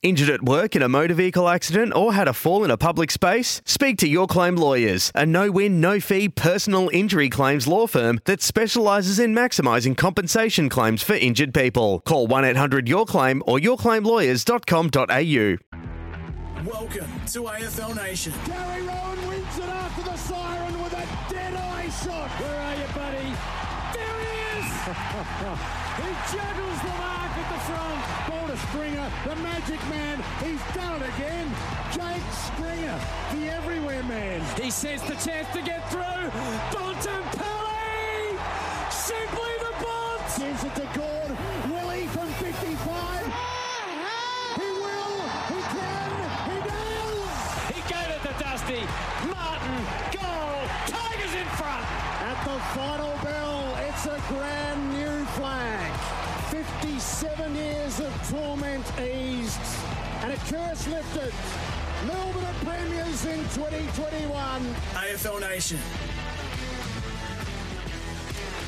Injured at work in a motor vehicle accident or had a fall in a public space? Speak to Your Claim Lawyers, a no win, no fee personal injury claims law firm that specialises in maximising compensation claims for injured people. Call 1 800 Your Claim or yourclaimlawyers.com.au. Welcome to AFL Nation. Gary Rohan wins it after the siren with a dead eye shot. Where are you, buddy? There he is! he juggles the mark at the front. Ball to Stringer, the magic man. He's done it again. Jake Stringer, the everywhere man. He says the chance to get through. Bontempelli! Simply the Bont! Gives it to Gord. Willie from 55. He will. He can. He does. He gave it to Dusty. Martin, goal. Tigers in front. At the final bell, it's a brand new flag. 57 years of torment eased and a curse lifted. Melbourne are premiers in 2021. AFL Nation.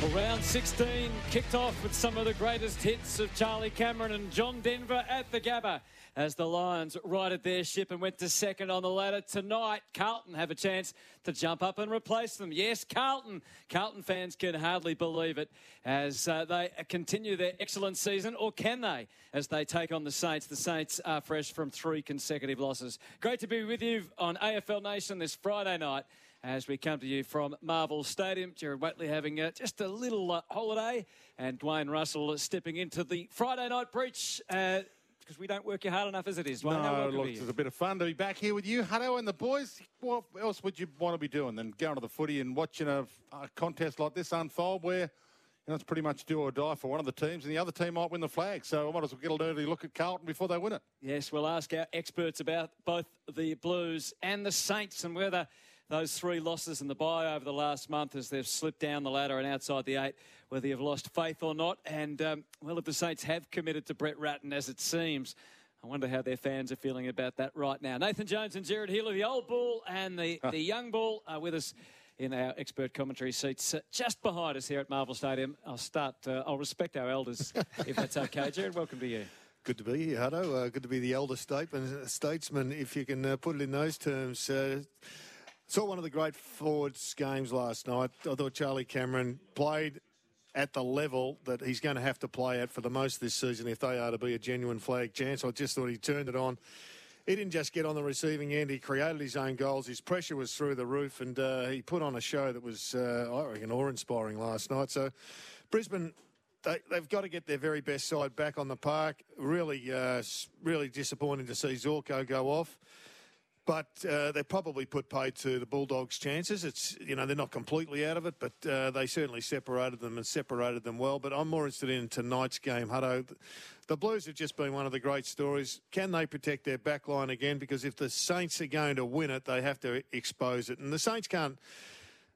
Well, round 16 kicked off with some of the greatest hits of Charlie Cameron and John Denver at the Gabba as the Lions righted their ship and went to second on the ladder. Tonight, Carlton have a chance to jump up and replace them. Yes, Carlton. Carlton fans can hardly believe it as uh, they continue their excellent season, or can they, as they take on the Saints? The Saints are fresh from three consecutive losses. Great to be with you on AFL Nation this Friday night as we come to you from Marvel Stadium. Gerard Whateley having uh, just a little uh, holiday, and Dwayne Russell stepping into the Friday night breach. Uh, because we don't work you hard enough as it is. Dwayne, how No, look, it's a bit of fun to be back here with you, Hutto and the boys. What else would you want to be doing than going to the footy and watching a, a contest like this unfold where you know, it's pretty much do or die for one of the teams and the other team might win the flag. So I might as well get an early look at Carlton before they win it. Yes, we'll ask our experts about both the Blues and the Saints and whether those three losses in the bye over the last month as they've slipped down the ladder and outside the eight, whether you've lost faith or not. And, um, well, if the Saints have committed to Brett Ratten, as it seems, I wonder how their fans are feeling about that right now. Nathan Jones and Gerard Healy, the old bull and the, the young bull, are with us in our expert commentary seats uh, just behind us here at Marvel Stadium. I'll start, uh, I'll respect our elders if that's okay. Gerard, welcome to you. Good to be here, Hutto. Uh, good to be the elder statesman, statesman if you can uh, put it in those terms. Uh, saw one of the great forwards games last night. I thought Charlie Cameron played at the level that he's going to have to play at for the most this season if they are to be a genuine flag chance. I just thought he turned it on. He didn't just get on the receiving end, he created his own goals. His pressure was through the roof, and uh, he put on a show that was, uh, I reckon, awe inspiring last night. So, Brisbane they, they've got to get their very best side back on the park. Really, uh, really disappointing to see Zorko go off. But uh, they probably put paid to the Bulldogs' chances. It's you know they're not completely out of it, but uh, they certainly separated them and separated them well. But I'm more interested in tonight's game, Hutto. The Blues have just been one of the great stories. Can they protect their back line again? Because if the Saints are going to win it, they have to expose it, and the Saints can't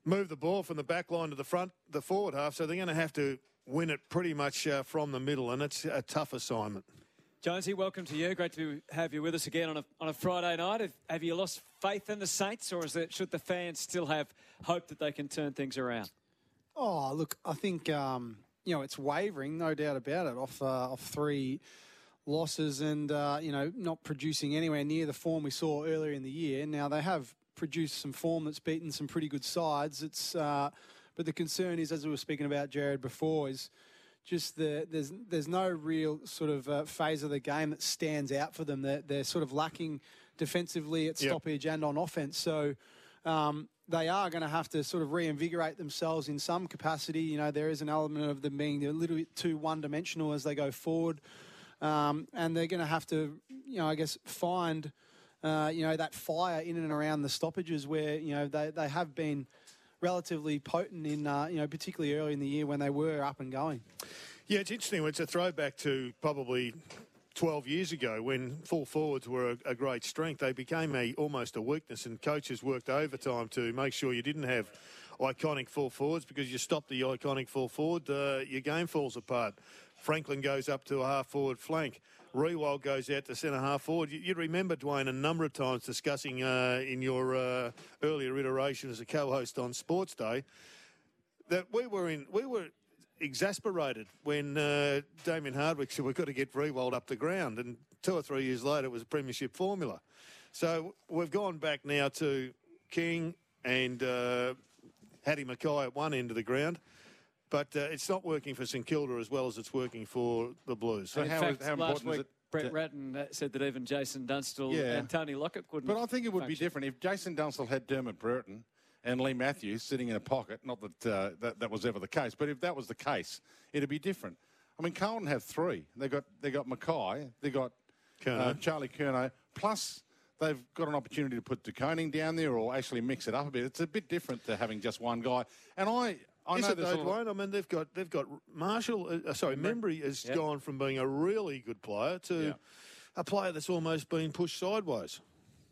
move the ball from the back line to the front, the forward half. So they're going to have to win it pretty much uh, from the middle, and it's a tough assignment. Jonesy, welcome to you. Great to have you with us again on a, on a Friday night. Have, have you lost faith in the Saints, or is it, should the fans still have hope that they can turn things around? Oh, look, I think um, you know it's wavering, no doubt about it. Off uh, off three losses, and uh, you know not producing anywhere near the form we saw earlier in the year. Now they have produced some form that's beaten some pretty good sides. It's uh, but the concern is, as we were speaking about Gerard before, is just the there's there's no real sort of uh, phase of the game that stands out for them. They're, they're sort of lacking defensively at Yep. stoppage and on offense. So um, they are going to have to sort of reinvigorate themselves in some capacity. You know, there is an element of them being a little bit too one-dimensional as they go forward, um, and they're going to have to, you know, I guess find, uh, you know, that fire in and around the stoppages where you know they they have been relatively potent in, uh, you know, particularly early in the year when they were up and going. Yeah, it's interesting. It's a throwback to probably 12 years ago when full forwards were a, a great strength. They became a almost a weakness, and coaches worked overtime to make sure you didn't have iconic full forwards because you stop the iconic full forward, uh, your game falls apart. Franklin goes up to a half forward flank. Riewoldt goes out to centre half forward. You, you remember, Dwayne, a number of times discussing uh, in your uh, earlier iteration as a co host on Sports Day that we were in, we were exasperated when uh, Damien Hardwick said we've got to get Riewoldt up the ground, and two or three years later it was a premiership formula. So we've gone back now to King and uh, Harry McKay at one end of the ground. But uh, it's not working for St Kilda as well as it's working for the Blues. So in how, fact, how last important week, is it? Brett Ratten uh, said that even Jason Dunstall Yeah. and Tony Lockett couldn't. But I think it would be different if Jason Dunstall had Dermott Brereton and Leigh Matthews sitting in a pocket. Not that, uh, that that was ever the case, but if that was the case, it'd be different. I mean, Carlton have three. They got they got McKay, they got uh, Charlie Curnow, plus they've got an opportunity to put De Koning down there or actually mix it up a bit. It's a bit different to having just one guy. And I, I Is know it there's though, a Dwayne? I mean, they've got they've got Marshall. Uh, sorry, Membrey has Yep. gone from being a really good player to Yeah. a player that's almost been pushed sideways.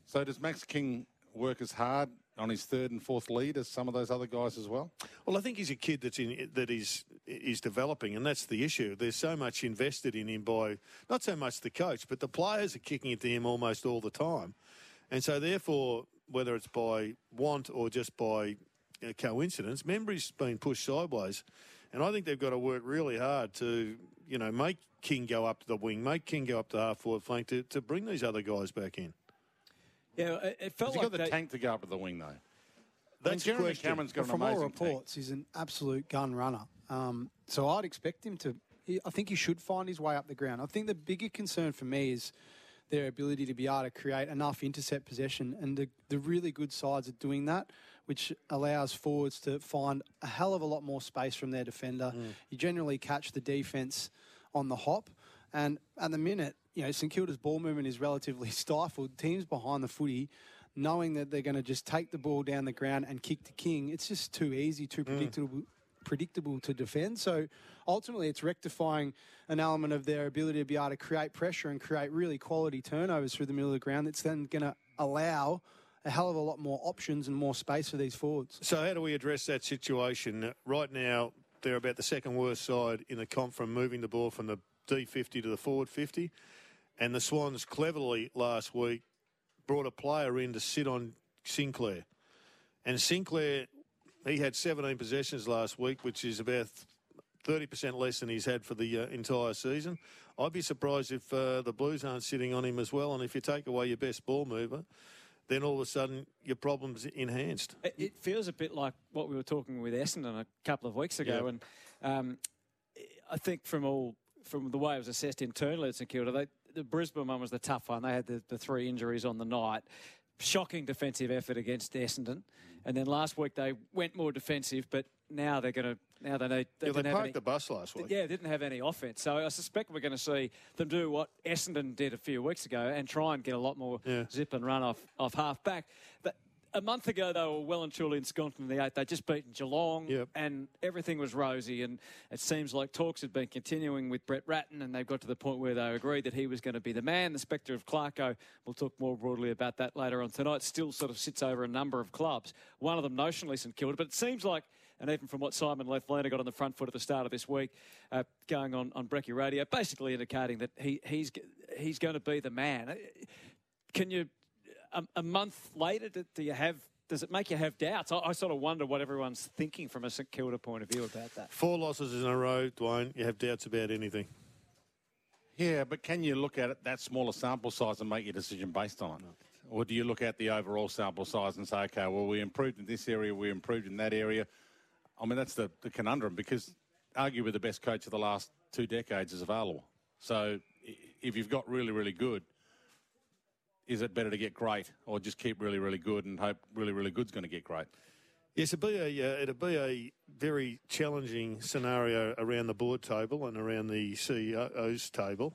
So does Max King work as hard on his third and fourth lead as some of those other guys as well? Well, I think he's a kid that's in that is is developing, and that's the issue. There's so much invested in him by not so much the coach, but the players are kicking it to him almost all the time, and so therefore, whether it's by want or just by uh, coincidence, Membrey's been pushed sideways, and I think they've got to work really hard to you know make King go up to the wing, make King go up to half forward flank to, to bring these other guys back in. Yeah, it, it felt Has he like got the they, tank to go up to the wing though? That's I mean, the Jeremy question. Cameron's got But an from all amazing tank. reports, he's an absolute gun runner. Um, so I'd expect him to. I think he should find his way up the ground. I think the bigger concern for me is their ability to be able to create enough intercept possession, and the, the really good sides are doing that, which allows forwards to find a hell of a lot more space from their defender. Mm. You generally catch the defence on the hop, and at the minute, you know, St Kilda's ball movement is relatively stifled. Teams behind the footy knowing that they're going to just take the ball down the ground and kick the king, it's just too easy, too mm. predictable, predictable to defend. So ultimately, it's rectifying an element of their ability to be able to create pressure and create really quality turnovers through the middle of the ground. That's then going to allow a hell of a lot more options and more space for these forwards. So how do we address that situation? Right now, they're about the second worst side in the comp from moving the ball from the D50 to the forward 50. And the Swans cleverly last week brought a player in to sit on Sinclair. And Sinclair, he had 17 possessions last week, which is about 30% less than he's had for the uh, entire season. I'd be surprised if uh, the Blues aren't sitting on him as well. And if you take away your best ball mover, then all of a sudden your problem's enhanced. It, it feels a bit like what we were talking with Essendon a couple of weeks ago, Yeah. and um, I think from all from the way it was assessed internally at St Kilda, they, the Brisbane one was the tough one. They had the, the three injuries on the night. Shocking defensive effort against Essendon, and then last week they went more defensive, but now they're going to now they need they Yeah, they parked any- the bus last week. yeah, didn't have any offense. So I suspect we're going to see them do what Essendon did a few weeks ago and try and get a lot more Yeah. zip and run off, off half back. But a month ago, they were well and truly ensconced in the eight. They'd just beaten Geelong Yep. and everything was rosy. And it seems like talks had been continuing with Brett Ratten and they've got to the point where they agreed that he was going to be the man. The spectre of Clarko, we'll talk more broadly about that later on tonight, still sort of sits over a number of clubs. One of them notionally St Kilda, but it seems like and even from what Simon Lethlean got on the front foot at the start of this week, uh, going on, on Brecky Radio, basically indicating that he, he's he's going to be the man. Uh, Can you, a, a month later, do, do you have? Does it make you have doubts? I, I sort of wonder what everyone's thinking from a St Kilda point of view about that. Four losses in a row, Dwayne. You have doubts about anything. Yeah, but can you look at it that smaller sample size and make your decision based on it? Or do you look at the overall sample size and say, okay, well, we improved in this area, we improved in that area? I mean, that's the, the conundrum because arguably the best coach of the last two decades is available. So if you've got really, really good, is it better to get great or just keep really, really good and hope really, really good's going to get great? Yes, it'd be a uh, it'd be a very challenging scenario around the board table and around the CEO's table,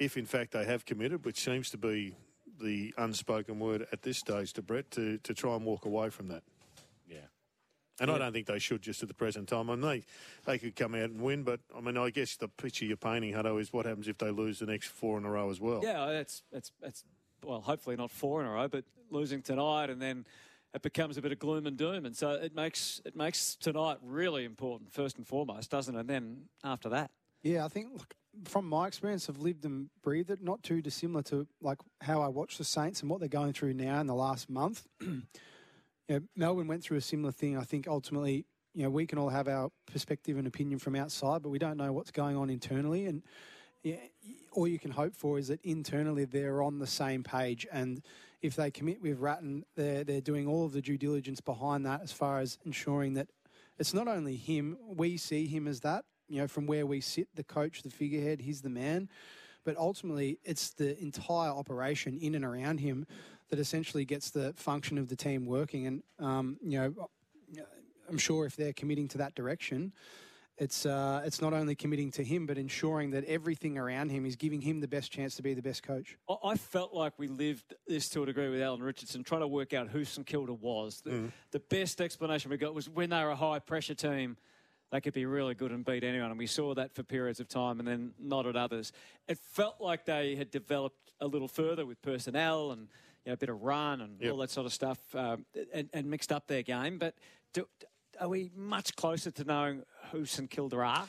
if in fact they have committed, which seems to be the unspoken word at this stage to Brett, to, to try and walk away from that. Yeah. And I don't think they should just at the present time. I mean, they, they could come out and win, but I mean, I guess the picture you're painting, Hutto, is what happens if they lose the next four in a row as well. Yeah, that's it's it's well, hopefully not four in a row, but losing tonight and then it becomes a bit of gloom and doom, and so it makes it makes tonight really important first and foremost, doesn't it? And then after that, Yeah, I think look, from my experience, I've lived and breathed it. Not too dissimilar to like how I watch the Saints and what they're going through now in the last month. you know, Melbourne went through a similar thing. I think ultimately, you know, we can all have our perspective and opinion from outside, but we don't know what's going on internally. And yeah, all you can hope for is that internally they're on the same page. And if they commit with Ratten, they're they're doing all of the due diligence behind that as far as ensuring that it's not only him. We see him as that. You know, from where we sit, the coach, the figurehead, he's the man. But ultimately, it's the entire operation in and around him that essentially gets the function of the team working. And um, you know, I'm sure if they're committing to that direction, it's uh, it's not only committing to him, but ensuring that everything around him is giving him the best chance to be the best coach. I- I felt like we lived this to a degree with Alan Richardson, trying to work out who St Kilda was. The, the best explanation we got was when they were a high pressure team, they could be really good and beat anyone. And we saw that for periods of time and then not at others. It felt like they had developed a little further with personnel and you know, a bit of run and Yep. all that sort of stuff um, and, and mixed up their game. But do, are we much closer to knowing who St Kilda are?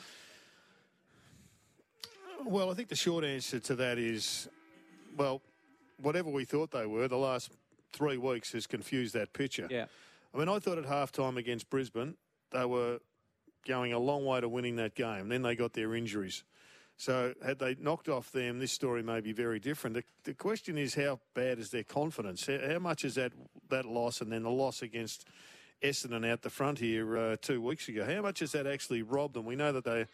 Well, I think the short answer to that is, well, whatever we thought they were, the last three weeks has confused that picture. Yeah. I mean, I thought at halftime against Brisbane, they were going a long way to winning that game. Then they got their injuries. So had they knocked off them, this story may be very different. The, the question is, how bad is their confidence? How, how much is that that loss, and then the loss against Essendon out the front here uh, two weeks ago? How much has that actually robbed them? We know that they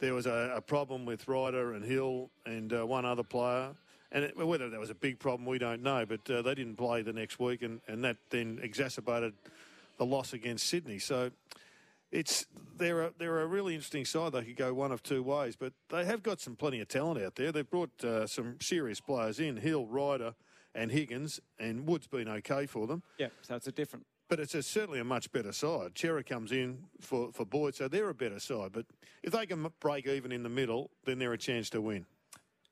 there was a, a problem with Ryder and Hill and uh, one other player. And whether that was a big problem, we don't know. But uh, they didn't play the next week, and, and that then exacerbated the loss against Sydney. So it's they're a, they're a really interesting side. They could go one of two ways, but they have got some plenty of talent out there. They've brought uh, some serious players in: Hill, Ryder, and Higgins. And Wood's been okay for them. Yeah, so it's a different But it's a, certainly a much better side. Chera comes in for, for Boyd, so they're a better side. But if they can break even in the middle, then they're a chance to win.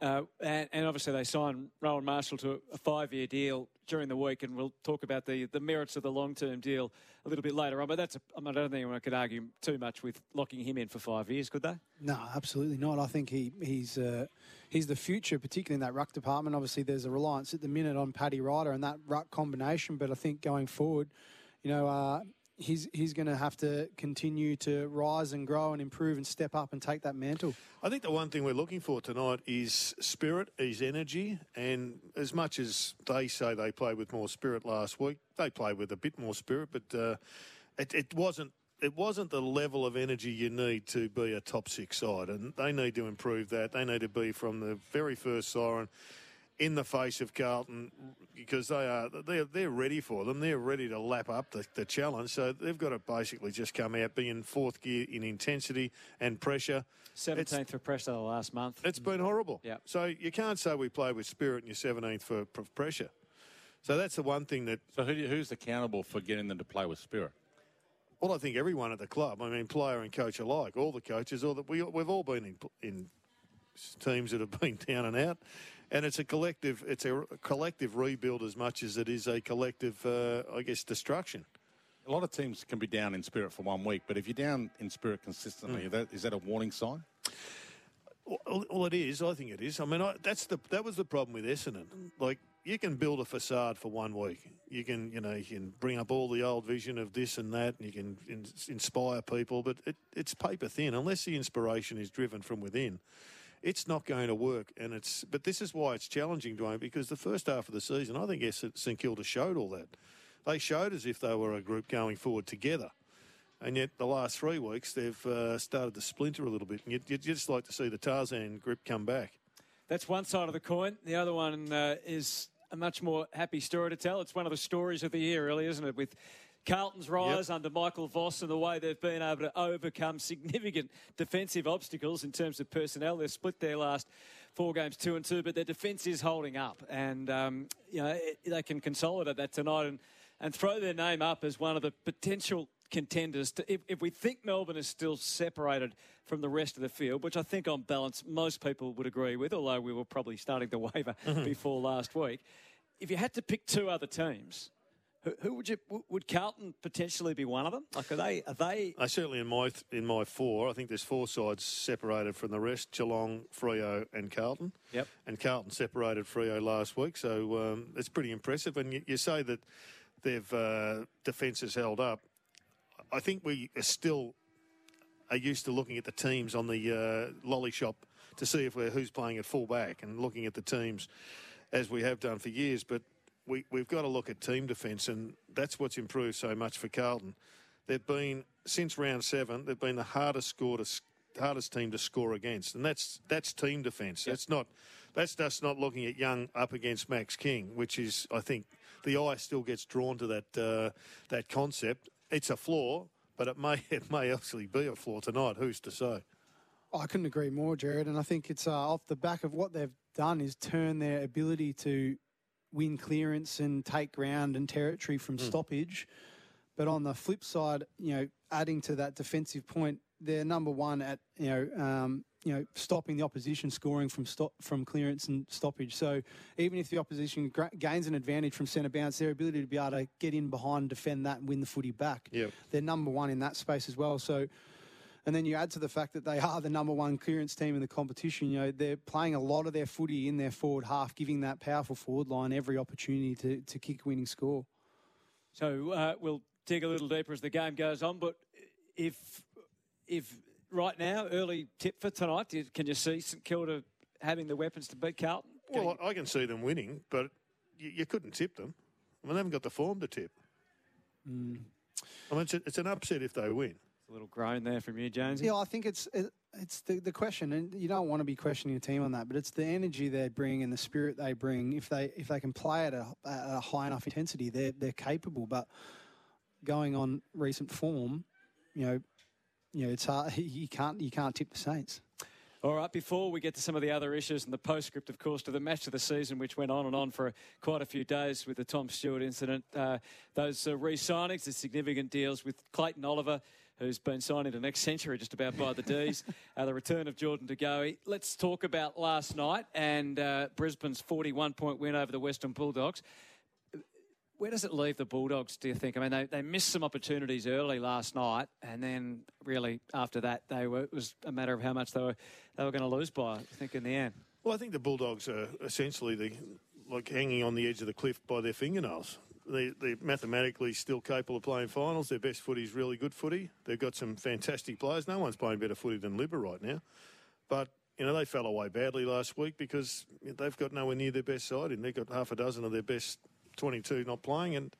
Uh, and, and obviously, they signed Rowan Marshall to a five year deal during the week, and we'll talk about the, the merits of the long term deal a little bit later on. But that's a, I, I don't think anyone could argue too much with locking him in for five years, could they? No, absolutely not. I think he he's uh, he's the future, particularly in that ruck department. Obviously, there's a reliance at the minute on Paddy Ryder and that ruck combination, but I think going forward, you know, uh, he's he's going to have to continue to rise and grow and improve and step up and take that mantle. I think the one thing we're looking for tonight is spirit, is energy, and as much as they say they played with more spirit last week, they played with a bit more spirit, but uh, it, it wasn't. It wasn't the level of energy you need to be a top six side, and they need to improve that. They need to be from the very first siren in the face of Carlton because they are they're, they're ready for them. They're ready to lap up the, the challenge. So they've got to basically just come out, be in fourth gear in intensity and pressure. 17th for pressure the last month. It's been horrible. Yeah. So you can't say we played with spirit and you're 17th for, for pressure. So that's the one thing that, So who, do you- who's accountable for getting them to play with spirit? well, I think everyone at the club, I mean, player and coach alike, all the coaches, all that we, we've all been in, in teams that have been down and out. And it's a collective, it's a collective rebuild as much as it is a collective, uh, I guess, destruction. A lot of teams can be down in spirit for one week, but if you're down in spirit consistently, Mm. that, is that a warning sign? Well, well, it is. I think it is. I mean, I, that's the that was the problem with Essendon. Like, you can build a facade for one week. You can, you know, you can bring up all the old vision of this and that, and you can in, inspire people. But it, it's paper thin unless the inspiration is driven from within. It's not going to work, and it's. But this is why it's challenging, Dwayne, because the first half of the season, I think St Kilda showed all that. They showed as if they were a group going forward together. And yet, the last three weeks, they've uh, started to splinter a little bit. And you'd, you'd just like to see the Tarzan grip come back. That's one side of the coin. The other one uh, is a much more happy story to tell. It's one of the stories of the year, really, isn't it? With Carlton's rise under Michael Voss and the way they've been able to overcome significant defensive obstacles in terms of personnel. They've split their last four games two and two, but their defence is holding up, and um, you know it, they can consolidate that tonight and and throw their name up as one of the potential contenders. To, if, if we think Melbourne is still separated from the rest of the field, which I think on balance most people would agree with, although we were probably starting to waver Mm-hmm. before last week. If you had to pick two other teams, who, who would you would Carlton potentially be one of them? Like are they are they Uh, certainly in my in my four, I think there's four sides separated from the rest: Geelong, Freo, and Carlton. Yep. And Carlton separated Freo last week, so um, it's pretty impressive. And you, you say that they've uh, defence has held up. I think we are still are used to looking at the teams on the uh, lolly shop to see if we're who's playing at full back and looking at the teams as we have done for years. But we, we've got to look at team defence, and that's what's improved so much for Carlton. They've been since round seven. They've been the hardest score to hardest team to score against, and that's that's team defence. That's not that's just not looking at Young up against Max King, which is I think the eye still gets drawn to that uh, that concept. It's a flaw, but it may it may actually be a flaw tonight. Who's to say? I couldn't agree more, Gerard. And I think it's uh, off the back of what they've done is turn their ability to win clearance and take ground and territory from stoppage. But on the flip side, you know, adding to that defensive point, they're number one at you know, um, you know, stopping the opposition scoring from stop from clearance and stoppage. So even if the opposition gra- gains an advantage from centre bounce, their ability to be able to get in behind, defend that, and win the footy back, Yep. they're number one in that space as well. So. And then you add to the fact that they are the number one clearance team in the competition. You know, they're playing a lot of their footy in their forward half, giving that powerful forward line every opportunity to, to kick a winning score. So uh, we'll dig a little deeper as the game goes on. But if if right now early tip for tonight, can you see St Kilda having the weapons to beat Carlton? Well, I I can see them winning, but you, you couldn't tip them. I mean, they haven't got the form to tip. I mean, it's, a, it's an upset if they win. A little groan there from you, Jonesy. Yeah, I think it's it, it's the, the question, and you don't want to be questioning a team on that, but it's the energy they bring and the spirit they bring. If they if they can play at a, at a high enough intensity, they're they're capable. But going on recent form, you know, you know, it's hard. You can't you can't tip the Saints. All right, before we get to some of the other issues and the postscript, of course, to the match of the season, which went on and on for quite a few days with the Tom Stewart incident, uh, those uh, re signings, the significant deals with Clayton Oliver, who's been signed into next century just about by the D's, uh, the return of Jordan De Goey. Let's talk about last night and uh, Brisbane's 41 point win over the Western Bulldogs. Where does it leave the Bulldogs, do you think? I mean, they, they missed some opportunities early last night, and then really after that, they were, it was a matter of how much they were they were going to lose by, I think, in the end. Well, I think the Bulldogs are essentially the, like hanging on the edge of the cliff by their fingernails. They, they're mathematically still capable of playing finals. Their best footy is really good footy. They've got some fantastic players. No one's playing better footy than Libba right now. But, you know, they fell away badly last week because they've got nowhere near their best side and they've got half a dozen of their best 22 not playing and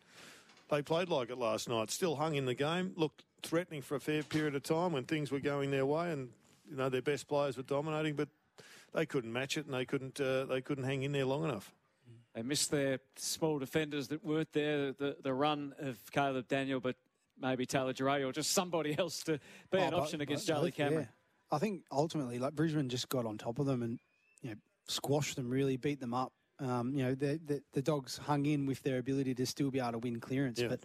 they played like it last night. Still hung in the game, looked threatening for a fair period of time when things were going their way and, you know, their best players were dominating, but they couldn't match it and they couldn't, uh, they couldn't hang in there long enough. They missed their small defenders that weren't there, the, the run of Caleb Daniel, but maybe Taylor Duryea or just somebody else to be an Oh, but- option against Charlie both, yeah. Cameron. I think ultimately, like Brisbane just got on top of them and you know squashed them, really beat them up. Um, you know, the, the the dogs hung in with their ability to still be able to win clearance, Yeah. but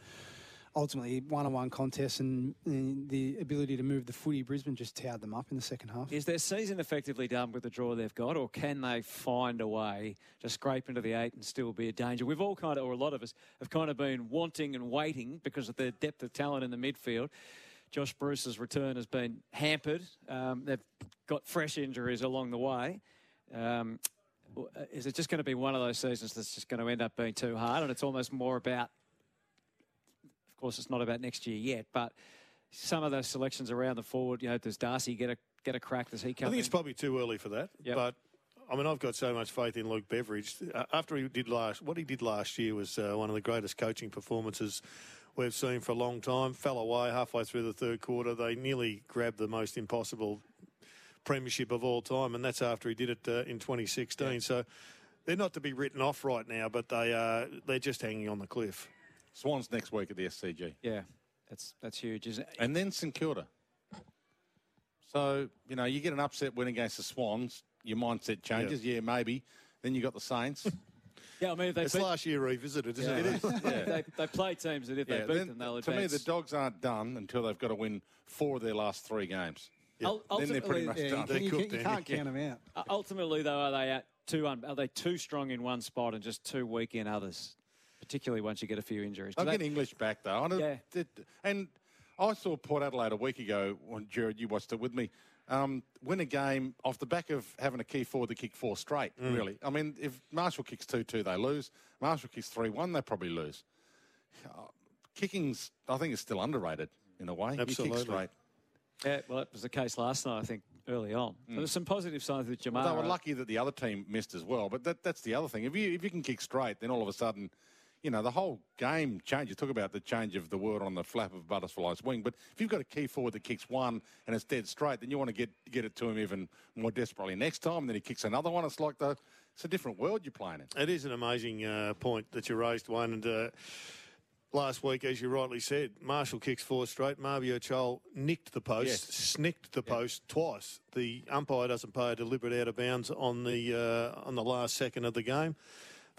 ultimately one-on-one contests and, the ability to move the footy, Brisbane just towered them up in the second half. Is their season effectively done with the draw they've got, or can they find a way to scrape into the eight and still be a danger? We've all kind of, or a lot of us, have kind of been wanting and waiting because of the depth of talent in the midfield. Josh Bruce's return has been hampered. Um, they've got fresh injuries along the way. Um, is it just going to be one of those seasons that's just going to end up being too hard? And it's almost more about, course, it's not about next year yet, but some of those selections around the forward. You know, does Darcy get a get a crack? Does he come? I think in? it's probably too early for that. Yep. But I mean, I've got so much faith in Luke Beveridge. Uh, after he did last, what he did last year was uh, one of the greatest coaching performances we've seen for a long time. Fell away halfway through the third quarter. They nearly grabbed the most impossible premiership of all time, and that's after he did it uh, in 2016. So they're not to be written off right now, but they are they're just hanging on the cliff. Swans next week at the SCG. Yeah, that's that's huge, isn't it? And then St Kilda. So, you know, you get an upset win against the Swans, your mindset changes. Yeah, maybe. Then you got the Saints. Yeah, I mean, they It's beat, last year revisited, isn't Yeah. it? It is. Yeah. they, they play teams that if they Yeah, beat then, them, they'll to me, the dogs aren't done until they've got to win four of their last three games. Ul- Then they're pretty ultimately- much Yeah, you, done. can, you, cooked, can, you can't count them out. Uh, Ultimately, though, are they at too un- are they too strong in one spot and just too weak in others? Particularly once you get a few injuries. I'll they- get English back though. I Yeah. it- and I saw Port Adelaide a week ago. When Gerard, you watched it with me. Um, win a game off the back of having a key forward that kick four straight. Mm. Really, I mean, if Marshall kicks two two, they lose. Marshall kicks three one, they probably lose. Uh, Kicking's, I think, is still underrated in a way. You Absolutely. kick straight. Yeah, well, that was the case last night, I think, early on. But There's some positive signs with Jamar. They were lucky that the other team missed as well, but that, that's the other thing. If you if you can kick straight, then all of a sudden, you know, the whole game changes. You talk about the change of the word on the flap of a butterfly's wing. But if you've got a key forward that kicks one and it's dead straight, then you want to get get it to him even more desperately next time. And then he kicks another one. It's like the it's a different world you're playing in. It is an amazing uh, point that you raised, Wayne. And uh, last week, as you rightly said, Marshall kicks four straight. Mabior Chol nicked the post, Yes. snicked the post twice. The umpire doesn't pay a deliberate out of bounds on the uh, on the last second of the game.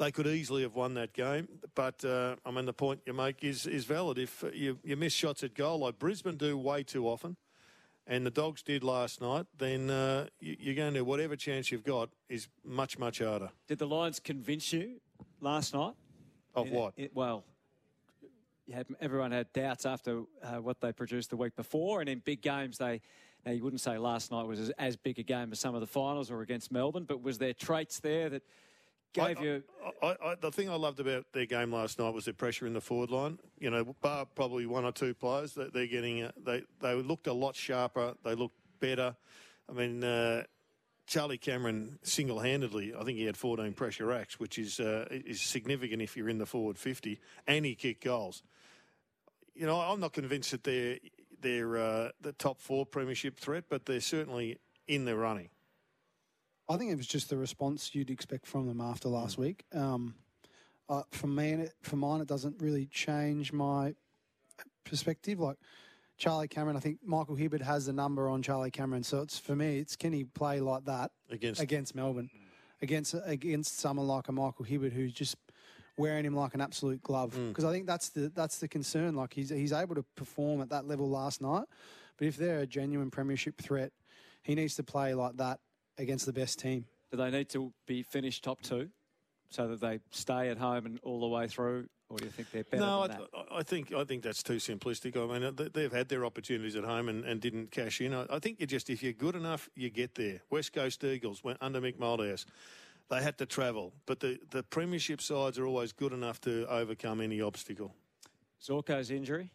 They could easily have won that game, but uh, I mean the point you make is is valid. If you you miss shots at goal like Brisbane do way too often, and the Dogs did last night, then uh, you, you're going to whatever chance you've got is much much harder. Did the Lions convince you last night? Of In- what? it- well, had, everyone had doubts after uh, what they produced the week before, and in big games, they. Now you wouldn't say last night was as, as big a game as some of the finals or against Melbourne, but was there traits there that gave I, you? I, I, the thing I loved about their game last night was their pressure in the forward line. You know, bar probably one or two players that they're getting. Uh, they they looked a lot sharper. They looked better. I mean, uh, Charlie Cameron single-handedly, I think he had 14 pressure acts, which is uh, is significant if you're in the forward 50, and he kicked goals. You know, I'm not convinced that they're they're uh, the top four premiership threat, but they're certainly in the running. I think it was just the response you'd expect from them after last week. Um, uh, for me, it, for mine, it doesn't really change my perspective. Like Charlie Cameron, I think Michael Hibberd has the number on Charlie Cameron, so it's for me, it's can he play like that Against- against Melbourne, against against someone like a Michael Hibberd who's just wearing him like an absolute glove. Because I think that's the that's the concern. Like he's he's able to perform at that level last night, but if they're a genuine premiership threat, he needs to play like that against the best team. Do they need to be finished top two so that they stay at home and all the way through, or do you think they're better no, than I, that? I- I think I think that's too simplistic. I mean, they- they've had their opportunities at home and, and didn't cash in. I, I think you just if you're good enough, you get there. West Coast Eagles went under Mick Malthouse. They had to travel, but the, the premiership sides are always good enough to overcome any obstacle. Zorko's injury.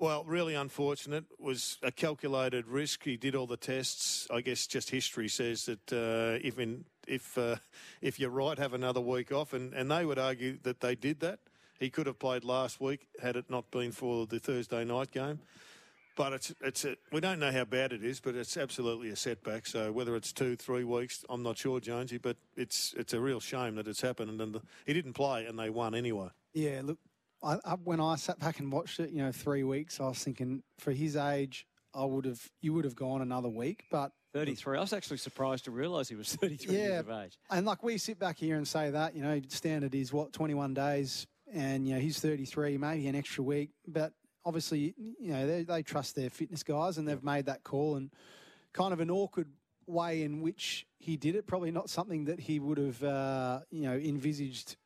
Well, really unfortunate. Was a calculated risk. He did all the tests. I guess just history says that uh, if if uh, if you're right, have another week off, and, and they would argue that they did that. He could have played last week had it not been for the Thursday night game. But it's it's a, we don't know how bad it is, but it's absolutely a setback. So whether it's two, three weeks, I'm not sure, Jonesy. But it's it's a real shame that it's happened, and the, he didn't play, and they won anyway. Yeah, look, I, I, when I sat back and watched it, you know, three weeks, I was thinking for his age, I would have you would have gone another week, but 33. I was actually surprised to realise he was 33 yeah, years of age. and like we sit back here and say that, you know, standard is what 21 days, and you know he's 33, maybe an extra week, but obviously, you know, they, they trust their fitness guys and they've made that call, and kind of an awkward way in which he did it, probably not something that he would have, uh, you know, envisaged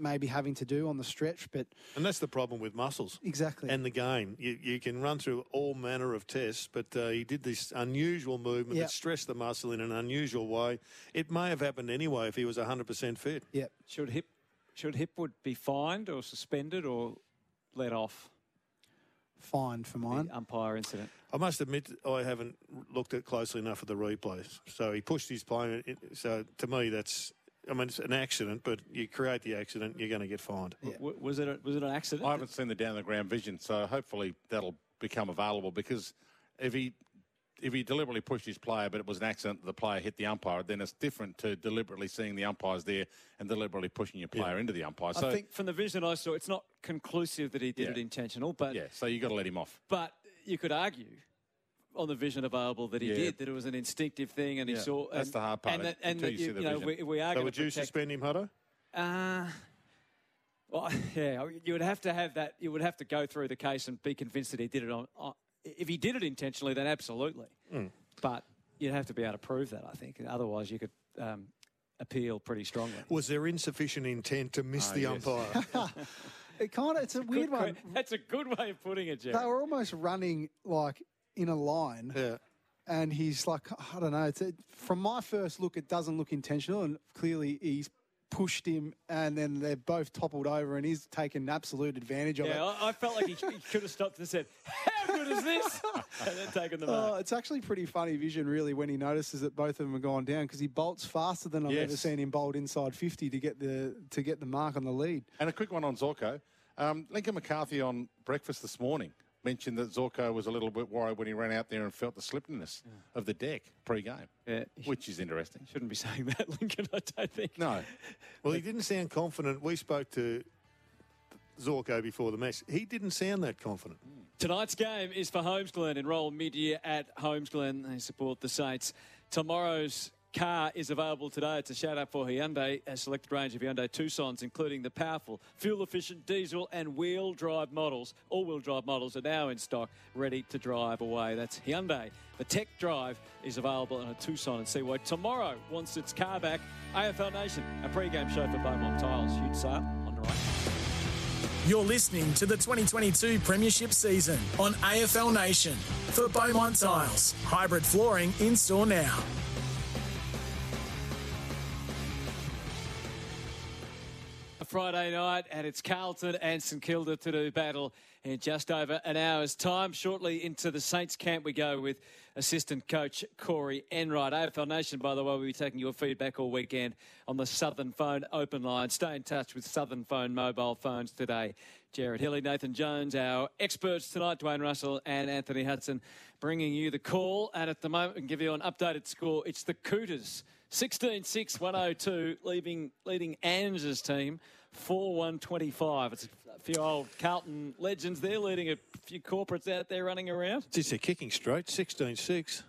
maybe having to do on the stretch, but And that's the problem with muscles. exactly. and the game. You, you can run through all manner of tests, but uh, he did this unusual movement Yep. that stressed the muscle in an unusual way. It may have happened anyway if he was 100% fit. yeah. Should Hip should Hipwood be fined or suspended or let off Fine for mine. the umpire incident? I must admit, I haven't looked at closely enough at the replays. So he pushed his plane. it- So to me, that's. I mean, it's an accident, but you create the accident, you're going to get fined. W- was it a, was it an accident? I haven't seen the down the ground vision, so hopefully that'll become available because if he if he deliberately pushed his player, but it was an accident the player hit the umpire, then it's different to deliberately seeing the umpires there and deliberately pushing your player into the umpire. So I think from the vision I saw, it's not conclusive that he did Yeah. it intentional, but yeah, so you got to let him off. but you could argue on the vision available that he Yeah. did that it was an instinctive thing, and he Yeah, saw. that's the hard part, And that, and until that you see you, the you know, vision. we, we are So would to you suspend him, Hutto? Uh, well, yeah, you would have to have that. You would have to go through the case and be convinced that he did it on. on if he did it intentionally, then absolutely. Mm. But you'd have to be able to prove that. I think. Otherwise, you could um, appeal pretty strongly. Was there insufficient intent to miss Oh, the yes. umpire? It kind of it's a weird Good one. que- That's a good way of putting it, Jerry. They were almost running like in a line. Yeah. And he's like, I don't know. It's it, from my first look, it doesn't look intentional, and clearly he's pushed him, and then they're both toppled over, and he's taken absolute advantage of Yeah, it. I, I felt like he, he could have stopped and said, "How good is this?" and then taken the Oh, mark. it's actually pretty funny vision, really, when he notices that both of them are gone down because he bolts faster than I've ever seen him bolt inside 50 to get the to get the mark on the lead. And a quick one on Zorko. Um, Lincoln McCarthy on breakfast this morning mentioned that Zorko was a little bit worried when he ran out there and felt the slippeniness of the deck pre-game, Yeah, which is interesting. shouldn't be saying that, Lincoln. I don't think. No, Well, he didn't sound confident. We spoke to Zorko before the match. He didn't sound that confident. Tonight's game is for Holmesglen. Enroll mid-year at Holmesglen. They support the Saints. Tomorrow's car is available today. It's a shout out for Hyundai, a selected range of Hyundai Tucsons, including the powerful, fuel-efficient diesel and wheel drive models. All-wheel drive models are now in stock, ready to drive away. That's Hyundai. The Tech Drive is available on a Tucson and see why tomorrow wants its car back. AFL Nation, a pre-game show for Beaumont Tiles. Huge sale on the right. You're listening to the 2022 Premiership season on AFL Nation for Beaumont Tiles. Hybrid flooring in store now. Friday night, and it's Carlton and St Kilda to do battle in just over an hour's time. Shortly into the Saints camp, we go with assistant coach Corey Enright. AFL Nation, by the way, we'll be taking your feedback all weekend on the Southern Phone open line. Stay in touch with Southern Phone mobile phones today. Gerard Healy, Nathan Jones, our experts tonight, Dwayne Russell and Anthony Hudson, bringing you the call. And at the moment, we can give you an updated score. It's the Cooters. 16-6, 102, leaving, leading Ange's team 4-1-25. It's a few old Carlton legends there, leading a few corporates out there running around. Just a kicking straight, 16-6.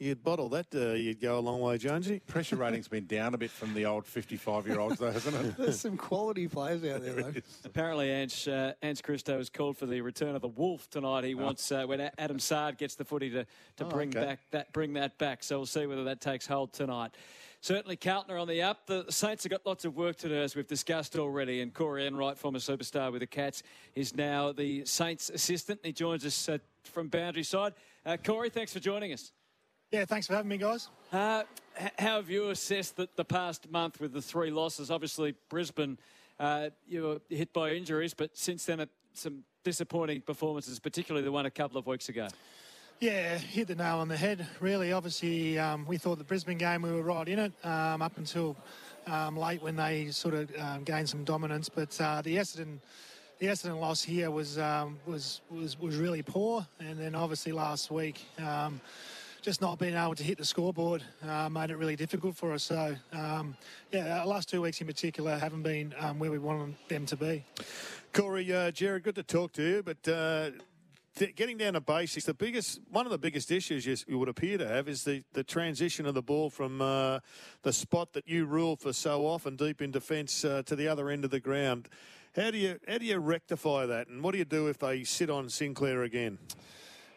You'd bottle that, uh, you'd go a long way, Jonesy. pressure rating's been down a bit from the old 55-year-olds, though, hasn't it? There's some quality players out there, though. Apparently, Ange, uh, Ange Christo has called for the return of the Wolf tonight. He wants uh, when Adam Saad gets the footy to, to Oh, bring okay. back that bring that back. So we'll see whether that takes hold tonight. Certainly, Carlton are on the up. The Saints have got lots of work to do, as we've discussed already. And Corey Enright, former superstar with the Cats, is now the Saints assistant. He joins us uh, from Boundary Side. Uh, Corey, thanks for joining us. Yeah, thanks for having me, guys. Uh, h- how have you assessed the, the past month with the three losses? Obviously, Brisbane, uh, you were hit by injuries, but since then, uh, some disappointing performances, particularly the one a couple of weeks ago. Yeah, hit the nail on the head. Really, obviously, um, we thought the Brisbane game we were right in it um, up until um, late when they sort of um, gained some dominance. But uh, the Essendon, the Essendon loss here was um, was was was really poor. And then obviously last week. Um, just not being able to hit the scoreboard uh, made it really difficult for us. So, um, yeah, last two weeks in particular haven't been um, where we wanted them to be. Corey, uh, good to talk to you, but uh, getting down to basics, the biggest, one of the biggest issues you, would appear to have is the, the transition of the ball from uh, the spot that you rule for so often deep in defence uh, to the other end of the ground. How do you how do you rectify that, and what do you do if they sit on Sinclair again?